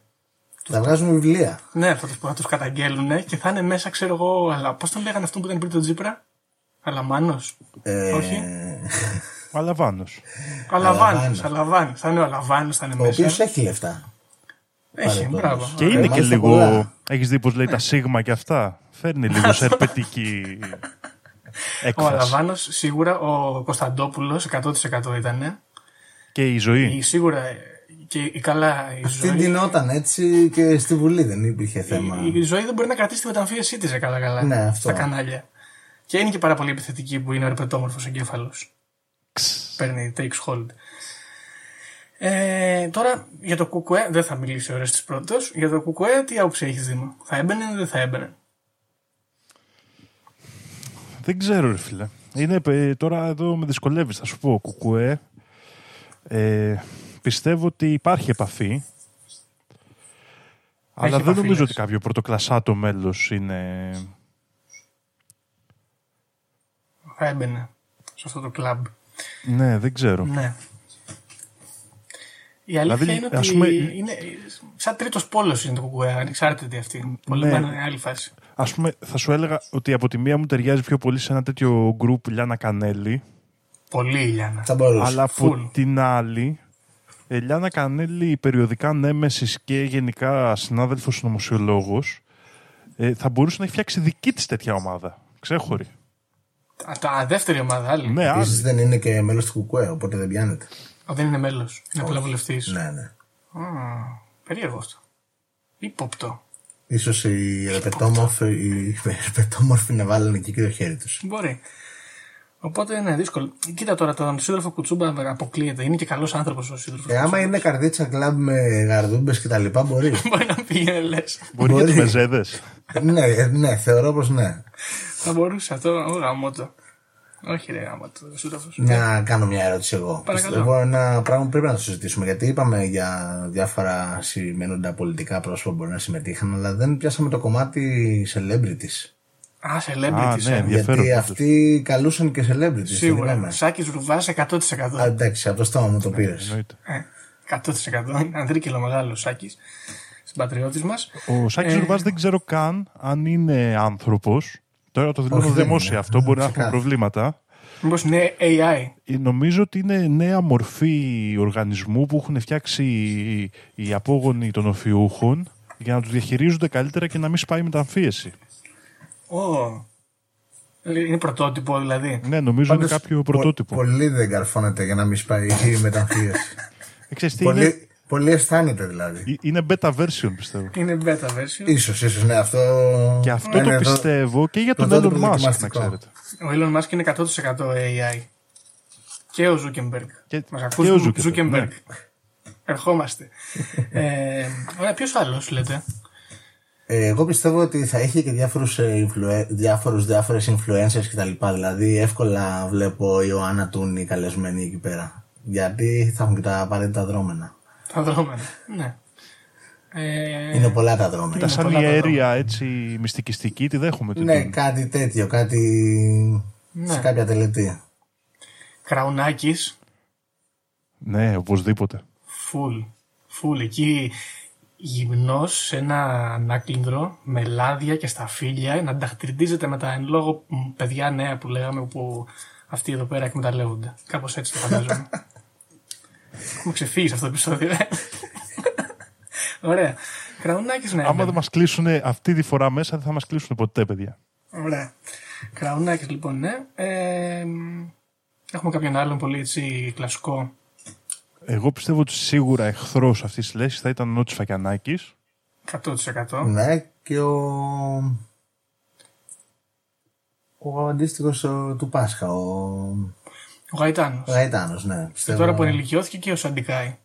Θα βγάζουμε βιβλία. Ναι, θα τους, θα τους καταγγέλουν και θα είναι μέσα, ξέρω εγώ, αλλά πώς τον λέγανε αυτό που ήταν πριν τον Τζίπρα; Αλαμάνος. Ε, Όχι. Ο Αλαβάνος. Αλαβάνος, Αλαβάνος. Θα είναι ο Αλαβάνος, θα είναι Ο μέσα. οποίο έχει λεφτά. Έχει, παρεπτόντως. μπράβο. Και Ε, είναι και μάλιστα λίγο... πολλά. Έχεις δει πως λέει τα σίγμα και αυτά; Φέρνει λίγο σε ερπετική Ο έκφραση. Αλαβάνος, σίγουρα, ο Κωνσταντόπουλος, 100% ήταν. Και η ζωή. Η- Σίγουρα Και η καλά η Αυτή ζωή. ντυνόταν έτσι και στη Βουλή δεν υπήρχε θέμα. Η, η ζωή δεν μπορεί να κρατήσει τη μεταμφίεσή της καλά καλά. Ναι, αυτό. Στα κανάλια. Και είναι και πάρα πολύ επιθετική που είναι ο ρεπετόμορφος εγκέφαλος. Παίρνει, takes hold. Ε, τώρα για το κουκουέ, δεν θα μιλήσει ο τη πρώτος. Για το κουκουέ, τι άποψη έχεις Δήμο; Θα έμπαινε ή δεν θα έμπαινε; Δεν ξέρω, ρε φίλε. Είναι, ε, τώρα εδώ με δυσκολεύεις, θα σου πω. Κουκουέ. Ε, πιστεύω ότι υπάρχει επαφή. αλλά δεν επαφή, νομίζω λες. ότι κάποιο πρωτοκλασσάτο μέλος είναι. Θα έμπαινε σε αυτό το κλαμπ. Ναι, δεν ξέρω. Ναι. Η αλήθεια Δηλαδή, είναι ότι ας πούμε- είναι σαν τρίτος πόλος είναι το κουκουέ, ανεξάρτητη αυτή. Πολύ Ναι. είναι άλλη φάση. Α πούμε, θα σου έλεγα ότι από τη μία μου ταιριάζει πιο πολύ σε ένα τέτοιο γκρουπ Λιάνα Κανέλη. Πολύ η Λιάννα. Θα μπορούσε. Αλλά από Full. την άλλη, η Λιάνα Κανέλη, περιοδικά νέμεσης και γενικά συνάδελφος νομοσιολόγος, ε, θα μπορούσε να έχει φτιάξει δική της τέτοια ομάδα. Ξέχωρη. Α, Τα δεύτερη ομάδα, άλλη. Ναι, άλλη. Επίση δεν είναι και μέλος του Κουκουέ, οπότε δεν πιάνεται. Α, δεν είναι μέλος. Είναι απλά βουλευτή. Ναι, ναι. Περίεργο αυτό. Υπόπτω. Ίσως οι ρεπετόμορφοι, οι ρεπετόμορφοι να βάλουν εκεί και το χέρι τους. Μπορεί. Οπότε είναι δύσκολο. Κοίτα τώρα τον σύντροφο Κουτσούμπα αποκλείεται. Είναι και καλός άνθρωπος ο σύντροφος. Ε, άμα είναι καρδίτσα κλαμπ με γαρδούμπες και τα λοιπά μπορεί. Μπορεί να πήγαινε λες. Μπορεί, Μπορεί. και τις μεζέδες. ναι, ε, ναι, θεωρώ πως ναι. Θα μπορούσε αυτό. Ω γαμότο. Όχι, ρε γαμότο. Ο σύντροφο. Να κάνω μια ερώτηση εγώ. Παρακαλώ. Πιστεύω ένα πράγμα που πρέπει να το συζητήσουμε. Γιατί είπαμε για διάφορα σημαίνοντα πολιτικά πρόσωπα που μπορεί να συμμετείχαν, αλλά δεν πιάσαμε το κομμάτι celebrities. Α, Α, celebrity. ναι, ε. ενδιαφέρον. Γιατί πάντως. αυτοί καλούσαν και celebrities. δεν Σίγουρα. είπαμε. Σάκης Ρουβάς 100%. Α, εντάξει, από το στόμα μου το πήρες. Εννοείται. Ε, 100%. Είναι ανδρίκελο μεγάλο Σάκης. Συμπατριώτης μας. Ο Σάκης Ε. Ρουβάς δεν ξέρω καν αν είναι άνθρωπος. Τώρα το δηλώνω Όχι, δεν δημόσια είναι. αυτό, μπορεί να έχουμε Ξεκάθαρα. προβλήματα. Μήπως είναι AI. Ε, Νομίζω ότι είναι νέα μορφή οργανισμού που έχουν φτιάξει οι- οι απόγονοι των οφειούχων για να τους διαχειρίζονται καλύτερα και να μην σπάει η μεταμφίεση. Ω. Είναι πρωτότυπο δηλαδή. Ναι, νομίζω είναι Πάντως, κάποιο πο- πρωτότυπο. Πολύ δεν καρφώνεται για να μην σπάει η μεταμφίεση. Ε, ξέρεις τι, είναι, πολύ, πολύ αισθάνεται δηλαδή. ε, είναι beta version πιστεύω. Είναι beta version. Ίσως, ίσως, ναι, αυτό. Και αυτό είναι το εδώ- πιστεύω και για τον πρωτότυπο Elon Musk, να δοκιμαστικό. ξέρετε. Ο Elon Musk είναι 100% AI. Και ο Zuckerberg. Και- Μας και ακούς ο Zu- Zuckerberg, Zuckerberg. ναι. Ερχόμαστε. ε, ωραία, ποιος άλλος λέτε; Ε, εγώ πιστεύω ότι θα έχει και διάφορους, ε, influe- διάφορους, διάφορες influencers και τα λοιπά. Δηλαδή εύκολα βλέπω η Ιωάννα Τούνη καλεσμένη εκεί πέρα. Γιατί θα έχουν και τα απαραίτητα δρόμενα. Τα δρόμενα. Ναι. Ε, Είναι πολλά τα δρόμενα. Τα σαν πολλά η τα αέρια έτσι μυστικιστική τη δέχομαι. την Ναι, τούνη. κάτι τέτοιο, κάτι Ναι. σε κάποια τελετή. Κραουνάκης. ναι, οπωσδήποτε. Φουλ. Φουλ. Εκεί γυμνός σε ένα ανάκλυνδρο με λάδια και σταφύλια να νταχτριντίζεται με τα εν λόγω μ, παιδιά νέα που λέγαμε που αυτοί εδώ πέρα εκμεταλλεύονται. Κάπως έτσι το φαντάζομαι. Έχουμε ξεφύγει σε αυτό το επεισόδιο. ε. Ωραία. Κραουνάκης ναι. Άμα ναι. δεν μας κλείσουν αυτή τη φορά μέσα, δεν θα μας κλείσουν ποτέ, παιδιά. Ωραία. Κραουνάκης λοιπόν ναι. Ε, μ, έχουμε κάποιον άλλον πολύ έτσι κλασικό. Εγώ πιστεύω ότι σίγουρα εχθρός αυτής της λέξης θα ήταν ο Νότσι Φακιανάκης. 100%. Ναι, και ο. Ο αντίστοιχος του Πάσχα, ο, Ο Γαϊτάνος. ο Γαϊτάνος, ναι. Και Πιστεύω... τώρα που ενηλικιώθηκε και ο Σαντικάη.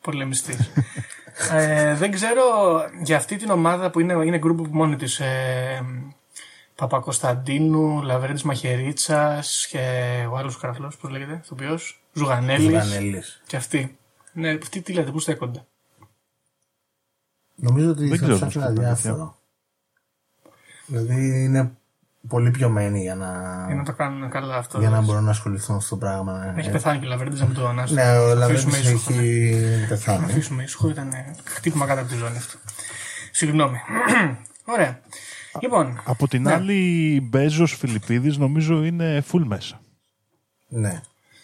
Πολεμιστής. ε, δεν ξέρω για αυτή την ομάδα που είναι, είναι group από μόνη της. Ε, Παπακοσταντίνου, Λαβρέντης Μαχαιρίτσας και ο άλλος καραφλός, πώς λέγεται, ηθοποιός, Ζουγανέλης. Ζουγανέλης. Και αυτοί. Ναι, αυτοί τι λέτε, πού στέκονται; Νομίζω ότι Δεν θα ξέρω ψάξει πώς ένα το διάφορο. Δηλαδή είναι πολύ πιωμένοι για να, Για να το κάνουν καλά αυτό. για να δηλαδή. μπορούν να ασχοληθούν με αυτό το πράγμα. ναι. Έχει πεθάνει και ο Λαβρέντης να μην το ανάσει. Ναι, ο Αφήσουμε Λαβρέντης ήσυχο, ναι. έχει πεθάνει. αφήσουμε ήσυχο, ήταν χτύπημα κάτω από τη ζώνη αυτό. Συγγνώμη. Ωραία. Λοιπόν, Από την Ναι. άλλη, η Μπέζος Φιλιππίδης νομίζω είναι full μέσα. Ναι.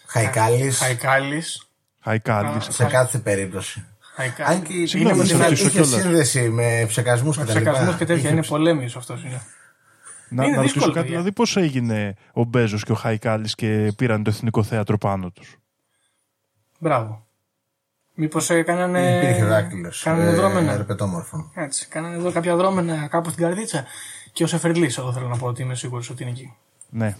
Χαϊκάλης Χαϊκάλης. Χαϊκάλης. σε κάθε περίπτωση. Χαϊκάλης. Αν και Συγγνώμη, είναι να σε είχε ρωτήσω κιόλας. σύνδεση με ψεκασμούς και τα λοιπά. Ψεκασμός και τέτοια. Είχε Είναι πολέμιος αυτός είναι. Να, Είναι να δύσκολο, ρωτήσω κάτι, παιδιά. δηλαδή πώς έγινε ο Μπέζος και ο Χαϊκάλης και πήραν το εθνικό θέατρο πάνω τους; Μπράβο. Μήπως ε, κάνανε. Υπήρχε δάκτυλος. Κάνανε δρόμενα. Ερπετόμορφο. Έτσι, κάνανε εδώ κάποια δρόμενα κάπου στην καρδίτσα. Και ο Σεφερλής, εγώ θέλω να πω ότι είμαι σίγουρος ότι είναι εκεί. Ναι.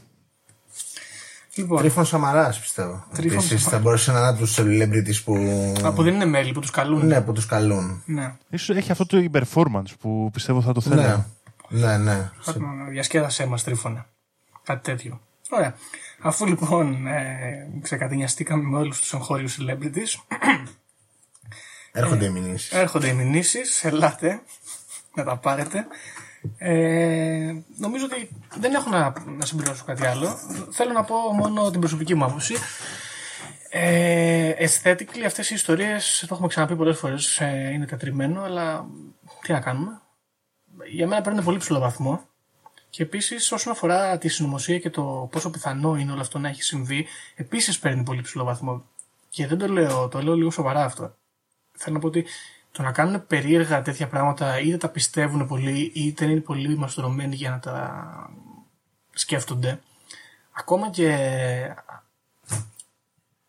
Λοιπόν, Τρίφων Σαμαράς, πιστεύω. Τρίφων Επίσης Σαμαράς. θα μπορούσε να είναι τους celebrities που. από δεν είναι μέλη που τους καλούν. Ναι, που τους καλούν. ναι. Ίσως έχει αυτό το performance που πιστεύω θα το Ναι, θέλαμε. ναι, ναι. Ναι. Διασκέδασέ μας τρίφωνα. Κάτι τέτοιο. Ωραία. Αφού λοιπόν ε, ξεκατηνιαστήκαμε με όλους τους εγχώριους celebrities, Έρχονται οι μηνύσεις. έρχονται οι μηνύσεις. Ελάτε να τα πάρετε. Ε, νομίζω ότι δεν έχω να, να συμπληρώσω κάτι άλλο. Θέλω να πω μόνο την προσωπική μου άποψη. Ε, aesthetically αυτές οι ιστορίες, το έχουμε ξαναπεί πολλές φορές, ε, είναι τετριμένο, αλλά τι να κάνουμε. Για μένα παίρνουν πολύ ψηλό βαθμό. Και επίσης, όσον αφορά τη συνωμοσία και το πόσο πιθανό είναι όλο αυτό να έχει συμβεί, επίσης παίρνει πολύ ψηλό βαθμό. Και δεν το λέω, το λέω λίγο σοβαρά αυτό. Θέλω να πω ότι το να κάνουν περίεργα τέτοια πράγματα είτε τα πιστεύουν πολύ είτε είναι πολύ μαστρωμένοι για να τα σκέφτονται. Ακόμα και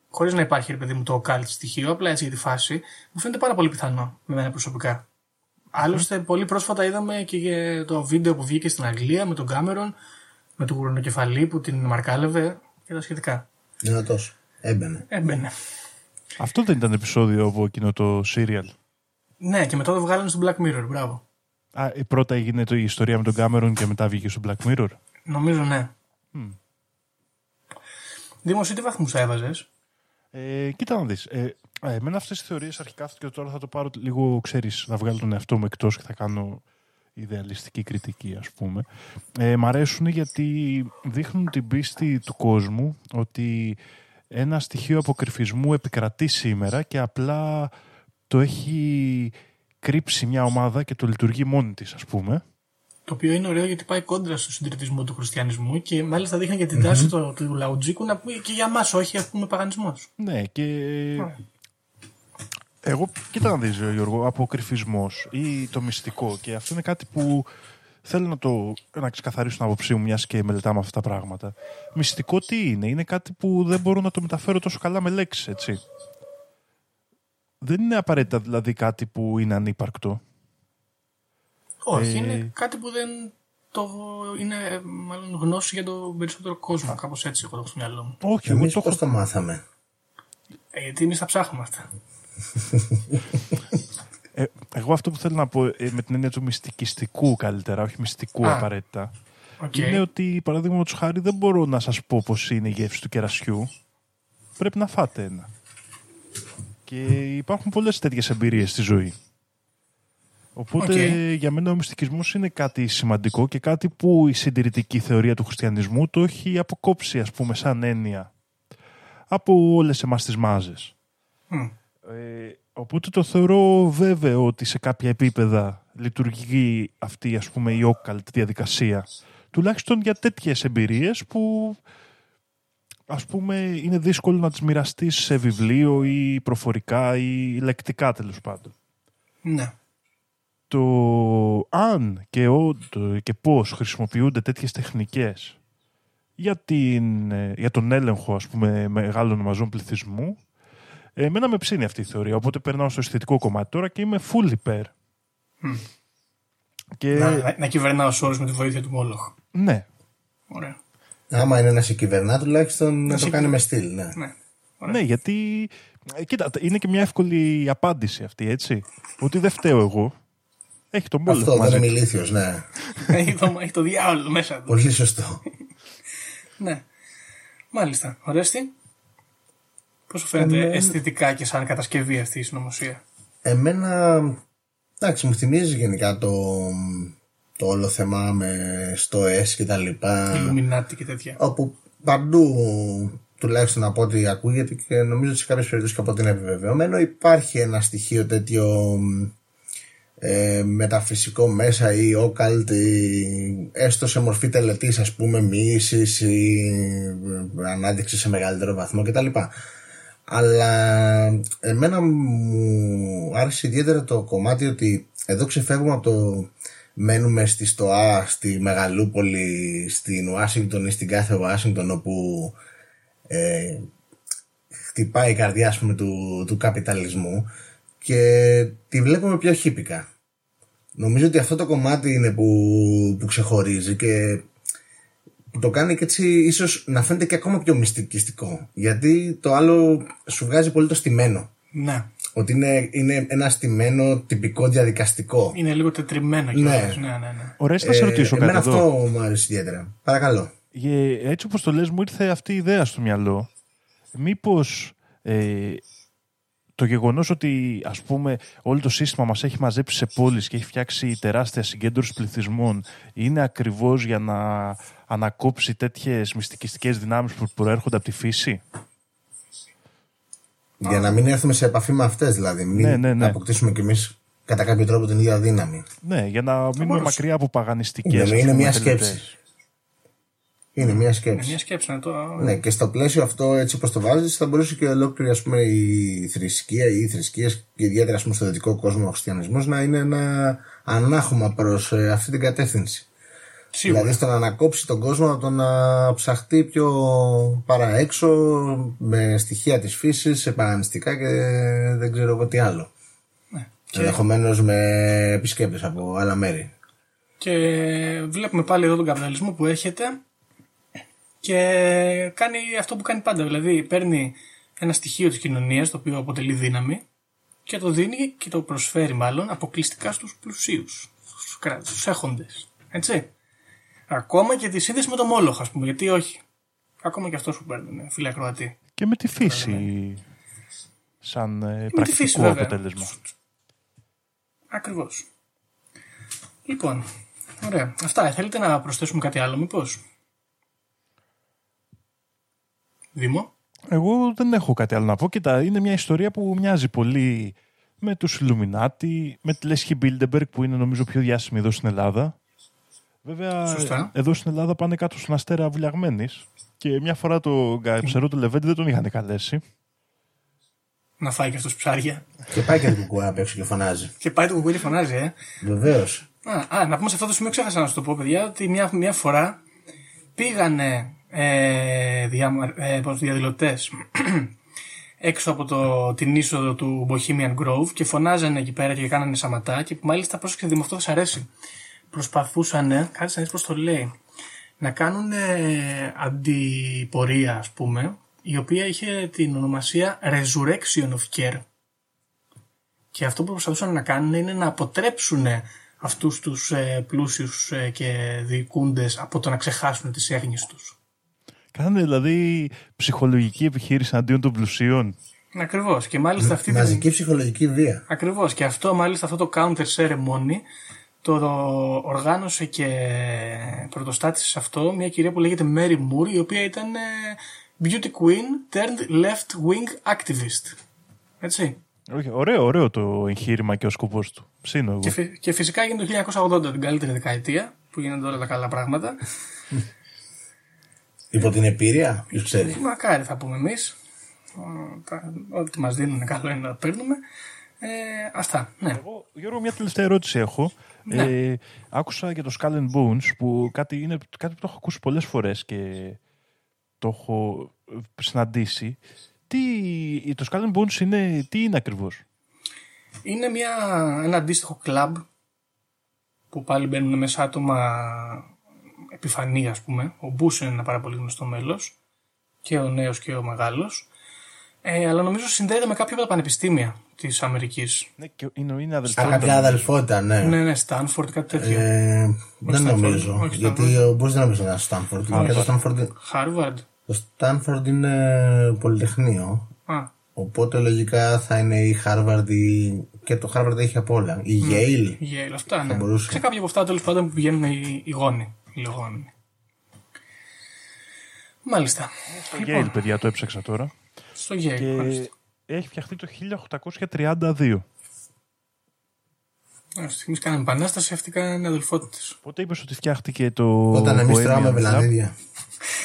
χωρίς να υπάρχει ρε παιδί μου το cult στοιχείο, απλά έτσι για τη φάση, μου φαίνεται πάρα πολύ πιθανό με μένα προσωπικά. Άλλωστε, πολύ πρόσφατα είδαμε και για το βίντεο που βγήκε στην Αγγλία με τον Κάμερον, με τον κουρονοκεφαλή που την μαρκάλευε και τα σχετικά. Δυνατός. Έμπαινε. Έμπαινε. Αυτό δεν ήταν επεισόδιο από εκείνο το serial. Ναι, και μετά το βγάλανε στο Black Mirror, μπράβο. Α, ε, πρώτα έγινε το, η ιστορία με τον Κάμερον και μετά βγήκε στο Black Mirror; Νομίζω ναι. Δήμο, εσύ τι βαθμούς θα έβαζες. Ε, κοίτα να δεις. Ε, ε, εμένα αυτές τις θεωρίες αρχικά και τώρα θα το πάρω λίγο, ξέρεις, να βγάλω τον εαυτό μου εκτός και θα κάνω ιδεαλιστική κριτική ας πούμε. Ε, μ' αρέσουν γιατί δείχνουν την πίστη του κόσμου ότι ένα στοιχείο αποκρυφισμού επικρατεί σήμερα και απλά το έχει κρύψει μια ομάδα και το λειτουργεί μόνη της ας πούμε. Το οποίο είναι ωραίο γιατί πάει κόντρα στο συντηρητισμό του χριστιανισμού και μάλιστα δείχνει και την τάση του, του λαουτζίκου να πει και για μας, όχι ας πούμε παγανισμός. Ναι, και. Εγώ, κοίτα να δεις, Γιώργο, αποκρυφισμός ή το μυστικό και αυτό είναι κάτι που θέλω να το να ξεκαθαρίσω την άποψή μου μιας και μελετάμε αυτά τα πράγματα. Μυστικό τι είναι, είναι κάτι που δεν μπορώ να το μεταφέρω τόσο καλά με λέξεις, έτσι. Δεν είναι απαραίτητα δηλαδή κάτι που είναι ανύπαρκτο. Όχι, Ε. είναι κάτι που δεν το είναι ε, μάλλον γνώση για τον περισσότερο κόσμο. Κάπως έτσι εγώ το έχω στο μυαλό μου. Όχι, εγώ Εμείς το πώς έχω το μάθαμε; Ε, γιατί εμείς τα ψάχνουμε αυτά. Ε, εγώ αυτό που θέλω να πω ε, με την έννοια του μυστικιστικού καλύτερα, όχι μυστικού Α. απαραίτητα, Οκ. είναι ότι παραδείγματος χάρη δεν μπορώ να σας πω πώς είναι η γεύση του κερασιού. Πρέπει να φάτε ένα. Και υπάρχουν πολλές τέτοιες εμπειρίες στη ζωή. Οπότε Οκ. για μένα ο μυστικισμός είναι κάτι σημαντικό και κάτι που η συντηρητική θεωρία του χριστιανισμού το έχει αποκόψει ας πούμε σαν έννοια από όλες εμάς τις μάζες. Μμ. Ε, οπότε το θεωρώ βέβαιο ότι σε κάποια επίπεδα λειτουργεί αυτή ας πούμε η όκαλτ διαδικασία. Τουλάχιστον για τέτοιες εμπειρίες που ας πούμε είναι δύσκολο να τις μοιραστείς σε βιβλίο ή προφορικά ή λεκτικά τέλος πάντων. Ναι. Το αν και, όντω, και πώς χρησιμοποιούνται τέτοιες τεχνικές για, την, ε, για τον έλεγχο ας πούμε μεγάλων μαζών πληθυσμού Εμένα με ψήνει αυτή η θεωρία, οπότε περνάω στο αισθητικό κομμάτι τώρα και είμαι full υπέρ. Και Να, να, να κυβερνά ο όρου με τη βοήθεια του Μόλοχ. ναι, Ωραία. Άμα είναι να σε κυβερνά, τουλάχιστον να, σε το κάνει με στυλ. Ναι. Ναι. ναι, γιατί ε, κοίτα, είναι και μια εύκολη απάντηση αυτή, έτσι. Ότι δεν φταίω εγώ. Έχει τον πόλεμο Αυτό δεν μαζί. είμαι του. ηλίθιος, ναι. έχει, το, έχει το διάολο μέσα του. Πολύ σωστό. Ναι. Μάλιστα. Ορέστη. Πώς σου φαίνεται Εμένα- αισθητικά και σαν κατασκευή αυτή η συνωμοσία; Εμένα, εντάξει, μου θυμίζει γενικά το, το όλο θέμα με στο S και τα λοιπά. Illuminati και τέτοια. όπου παντού τουλάχιστον από ό,τι ακούγεται και νομίζω ότι σε κάποιες περιπτώσεις και από ό,τι είναι επιβεβαιωμένο υπάρχει ένα στοιχείο τέτοιο ε, μεταφυσικό μέσα ή όκαλτ ή έστω σε μορφή τελετής ας πούμε μοίησης ή ε, ανάδειξη σε μεγαλύτερο βαθμό κτλ. Αλλά εμένα μου άρεσε ιδιαίτερα το κομμάτι ότι εδώ ξεφεύγουμε από το μένουμε στη ΣΤΟΑ, στη Μεγαλούπολη, στην Ουάσιγκτον ή στην κάθε Ουάσιγκτον όπου ε, χτυπάει η καρδιά ας πούμε, του, του καπιταλισμού και τη βλέπουμε πιο χύπικα. Νομίζω ότι αυτό το κομμάτι είναι που, που ξεχωρίζει και που το κάνει και έτσι ίσως να φαίνεται και ακόμα πιο μυστικιστικό. Γιατί το άλλο σου βγάζει πολύ το στημένο. Ναι. Ότι είναι, είναι ένα στημένο τυπικό διαδικαστικό. Είναι λίγο τετριμένο Ναι. κιόλας. Ναι, ναι, ναι. Ωραία, να σε ρωτήσω Ε, κάτι εμένα εδώ. αυτό μου αρέσει ιδιαίτερα. Παρακαλώ. Ε, έτσι όπως το λες μου ήρθε αυτή η ιδέα στο μυαλό. Μήπως ε, το γεγονός ότι ας πούμε όλο το σύστημα μας έχει μαζέψει σε πόλεις και έχει φτιάξει τεράστια συγκέντρωση πληθυσμών είναι ακριβώς για να ανακόψει τέτοιες μυστικιστικές δυνάμεις που προέρχονται από τη φύση; Για να μην έρθουμε σε επαφή με αυτές, δηλαδή. Μην Ναι, ναι, ναι. αποκτήσουμε κι εμείς κατά κάποιο τρόπο την ίδια δύναμη. Ναι, για να μείνουμε μπορούσε. μακριά από παγανιστικές Είναι, ας είναι πούμε, μια τελετές. σκέψη. Είναι μια Είναι σκέψη. μια σκέψη να το. Ναι, και στο πλαίσιο αυτό, έτσι όπως το βάζεις, θα μπορούσε και ολόκληρη ας πούμε, η θρησκεία ή οι θρησκείες, και ιδιαίτερα ας πούμε, στο δυτικό κόσμο ο χριστιανισμός, να είναι ένα ανάχωμα προς αυτή την κατεύθυνση. Σίγουρα. Δηλαδή στο να ανακόψει τον κόσμο από το να ψαχτεί πιο παραέξω με στοιχεία της φύσης, επαγανιστικά και δεν ξέρω εγώ τι άλλο. Ναι. Και... Ενδεχομένως με επισκέπτες από άλλα μέρη. Και βλέπουμε πάλι εδώ τον καπιταλισμό που έρχεται και κάνει αυτό που κάνει πάντα. Δηλαδή παίρνει ένα στοιχείο της κοινωνίας το οποίο αποτελεί δύναμη και το δίνει και το προσφέρει μάλλον αποκλειστικά στους πλουσίους, στους, κρά- στους έχοντες. Έτσι. Ακόμα και τη σύνδεση με το Μόλοχ ας πούμε, γιατί όχι. Ακόμα και αυτός που παίρνουν, φίλε ακροατή. Και με τη φύση σαν ε, τη πρακτικό φύση, βέβαια. αποτέλεσμα. Ακριβώς. Λοιπόν, ωραία. Αυτά. Θέλετε να προσθέσουμε κάτι άλλο μήπως; Δήμο; Εγώ δεν έχω κάτι άλλο να πω. Κοίτα, είναι μια ιστορία που μοιάζει πολύ με τους Ιλουμινάτι, με τη Λέσχη Μπίλντεμπεργκ που είναι νομίζω πιο διάσημη εδώ στην Ελλάδα. Βέβαια, Σωστά. εδώ στην Ελλάδα πάνε κάτω στον αστέρα Βουλιαγμένης και μια φορά το ψερό του Λεβέντη δεν τον είχαν καλέσει. Να φάει και αυτός ψάρια. Και πάει και το κουκουά απ' έξω και φωνάζει. Και πάει το κουκούλι φωνάζει, ε. Βεβαίως. Α, α, να πούμε σε αυτό το σημείο, ξέχασα να σου το πω, παιδιά, ότι μια, μια φορά πήγανε ε, δια, ε, πώς, διαδηλωτές έξω από το, την είσοδο του Bohemian Grove και φωνάζανε εκεί πέρα και κάνανε σαματά και μάλιστα πρόσεξε Δήμο, αυτό θα σ' αρέσει. Προσπαθούσαν, κάτσε να δεις πώς το λέει, να κάνουν αντιπορία ας πούμε, η οποία είχε την ονομασία Resurrection of Care. Και αυτό που προσπαθούσαν να κάνουν είναι να αποτρέψουν αυτούς τους ε, πλούσιους ε, και διοικούντες από το να ξεχάσουν τις έγνοιες τους. Κάνανε δηλαδή ψυχολογική επιχείρηση αντίον των πλουσίων. Ακριβώς. Και μάλιστα αυτή την... Μαζική ψυχολογική βία. Ακριβώς. Και αυτό μάλιστα αυτό το counter ceremony το οργάνωσε και πρωτοστάτησε σε αυτό μια κυρία που λέγεται Mary Moore η οποία ήταν ε, beauty queen turned left wing activist. Έτσι. Όχι, ωραίο, ωραίο το εγχείρημα και ο σκοπός του. Ψήνω εγώ. Και, φυ- και φυσικά έγινε το 1980 την καλύτερη δεκαετία που γίνονται όλα τα καλά πράγματα. Υπό την επίρρεια, ποιος ξέρει. Μακάρι θα πούμε εμείς. Ό,τι μας δίνουν καλό είναι να παίρνουμε. Ε, αυτά. Ναι. Εγώ, Γιώργο, μια τελευταία ερώτηση έχω. Ναι. Ε, άκουσα για το Skull and Bones που κάτι, είναι, κάτι που το έχω ακούσει πολλές φορές και το έχω ε, συναντήσει. Τι, το Skull and Bones είναι, τι είναι ακριβώς; Είναι μια, ένα αντίστοιχο κλαμπ που πάλι μπαίνουν μέσα άτομα επιφανή, ας πούμε. Ο Μπούς είναι ένα πάρα πολύ γνωστό μέλος και ο νέος και ο μεγάλος. Ε, αλλά νομίζω συνδέεται με κάποιο από τα πανεπιστήμια της Αμερικής. Ναι, και είναι, είναι Α, αδελφό. κάποια αδελφότητα, ναι. Ναι, ναι, Στάνφορντ, κάτι τέτοιο. Ε, δεν Stanford, νομίζω. όχι γιατί ο Μπούς δεν νομίζω να είναι στο Στάνφορντ. Όχι. Και το Στάνφορντ Χάρβαρντ. το Στάνφορντ είναι πολυτεχνείο. Α, Οπότε λογικά θα είναι η Harvard ή... και το Harvard έχει απ' όλα. Η Yale. η Yale, αυτά, ναι. μπορούσε. Σε κάποια από αυτά τέλος πάντων που πηγαίνουν οι, οι γόνοι. Οι λεγόμενοι. Μάλιστα. Το Yale, παιδιά, το έψαξα τώρα. Στο Yale. Και μάλιστα. έχει φτιαχτεί το 1832. Αυτή τη στιγμή κάναμε επανάσταση, αυτοί κάνανε αδελφότητε. Πότε είπες ότι φτιάχτηκε το Όταν εμείς Bohemian τρώμε Club? βελανίδια.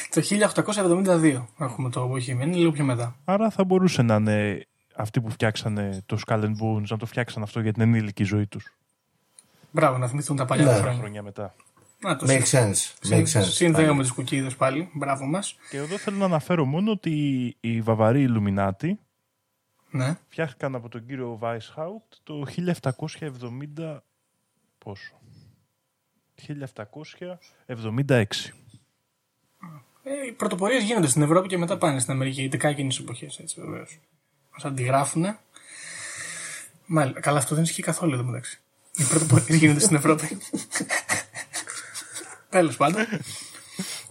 Το 1872 έχουμε το Bohemian, είναι λίγο πιο μετά. Άρα θα μπορούσε να είναι αυτοί που φτιάξανε το Skull and Bones να το φτιάξαν αυτό για την ενήλικη ζωή τους. Μπράβο, να θυμηθούν τα παλιά Ναι. χρόνια. Χρόνια μετά. Να το Make sense. Make sense. Συνδέω με τις κουκίδες πάλι. Μπράβο μας. Και εδώ θέλω να αναφέρω μόνο ότι οι Βαβαροί Ιλουμινάτοι Ναι. φτιάχτηκαν από τον κύριο Weishaupt το 1770 πόσο 1776 Ε, οι πρωτοπορίες γίνονται στην Ευρώπη και μετά πάνε στην Αμερική, ειδικά εκείνες τι εποχές. Έτσι βεβαίως. Μας αντιγράφουν. Μάλιστα. Καλά, αυτό δεν ισχύει καθόλου εδώ μεταξύ. Οι πρωτοπορίες γίνονται στην Ευρώπη. Τέλος πάντων.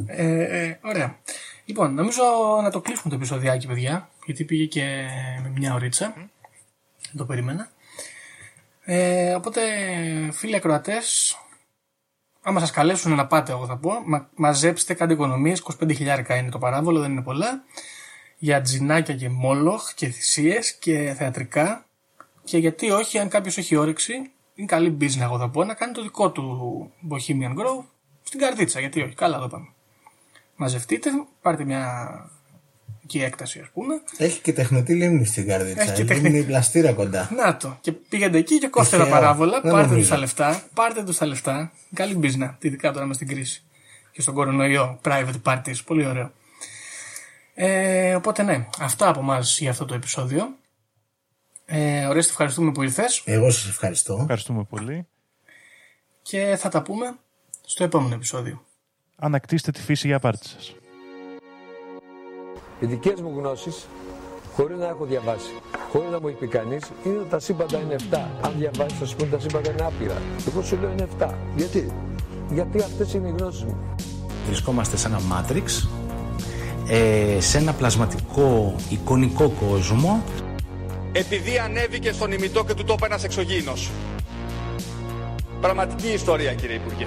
Ε, ε, ωραία. Λοιπόν, νομίζω να το κλείσουμε το επεισοδιάκι, παιδιά, γιατί πήγε και με μια ωρίτσα. Δεν το περίμενα. Ε, οπότε, φίλοι ακροατές, άμα σας καλέσουν να πάτε, εγώ θα πω, μα, μαζέψτε, κάντε οικονομίες. 25 χιλιάρικα είναι το παράβολο, δεν είναι πολλά. Για τζινάκια και μόλοχ και θυσίες και θεατρικά. Και γιατί όχι, αν κάποιος έχει όρεξη, είναι καλή business, εγώ θα πω, να κάνει το δικό του Bohemian Grove στην καρδίτσα. Γιατί όχι, καλά εδώ πάμε. Μαζευτείτε, πάρτε μια εκεί έκταση, ας πούμε. Έχει και τεχνητή λίμνη στην καρδίτσα. Έχει και Έχει τεχνητή. λίμνη πλαστήρα κοντά. Να το. Και πήγαινε εκεί και κόφτε τα Τυχαίο. παράβολα. Δεν Πάρτε τους νομίζω. τα λεφτά. Πάρτε τους τα λεφτά. Καλή μπίζνα. Ειδικά τώρα με στην κρίση. Και στον κορονοϊό. Private parties. Πολύ ωραίο. Ε, οπότε ναι. Αυτά από εμά για αυτό το επεισόδιο. Ε, ωραία, ευχαριστούμε που ήρθες Εγώ σας ευχαριστώ. Ευχαριστούμε πολύ. και θα τα πούμε στο επόμενο επεισόδιο. Ανακτήστε τη φύση για πάρτι σας. Οι δικές μου γνώσεις, χωρίς να έχω διαβάσει, χωρίς να μου έχει πει κανείς, είναι ότι τα σύμπαντα είναι 7. Αν διαβάσεις, θα σου πούνε τα σύμπαντα είναι άπειρα. Εγώ σου λέω είναι 7. Γιατί; Γιατί αυτές είναι οι γνώσεις μου. Βρισκόμαστε σε ένα μάτριξ, ε, σε ένα πλασματικό εικονικό κόσμο επειδή ανέβηκε στον ημιτό και του τόπου ένας εξωγήινος. Πραγματική ιστορία κύριε Υπουργέ.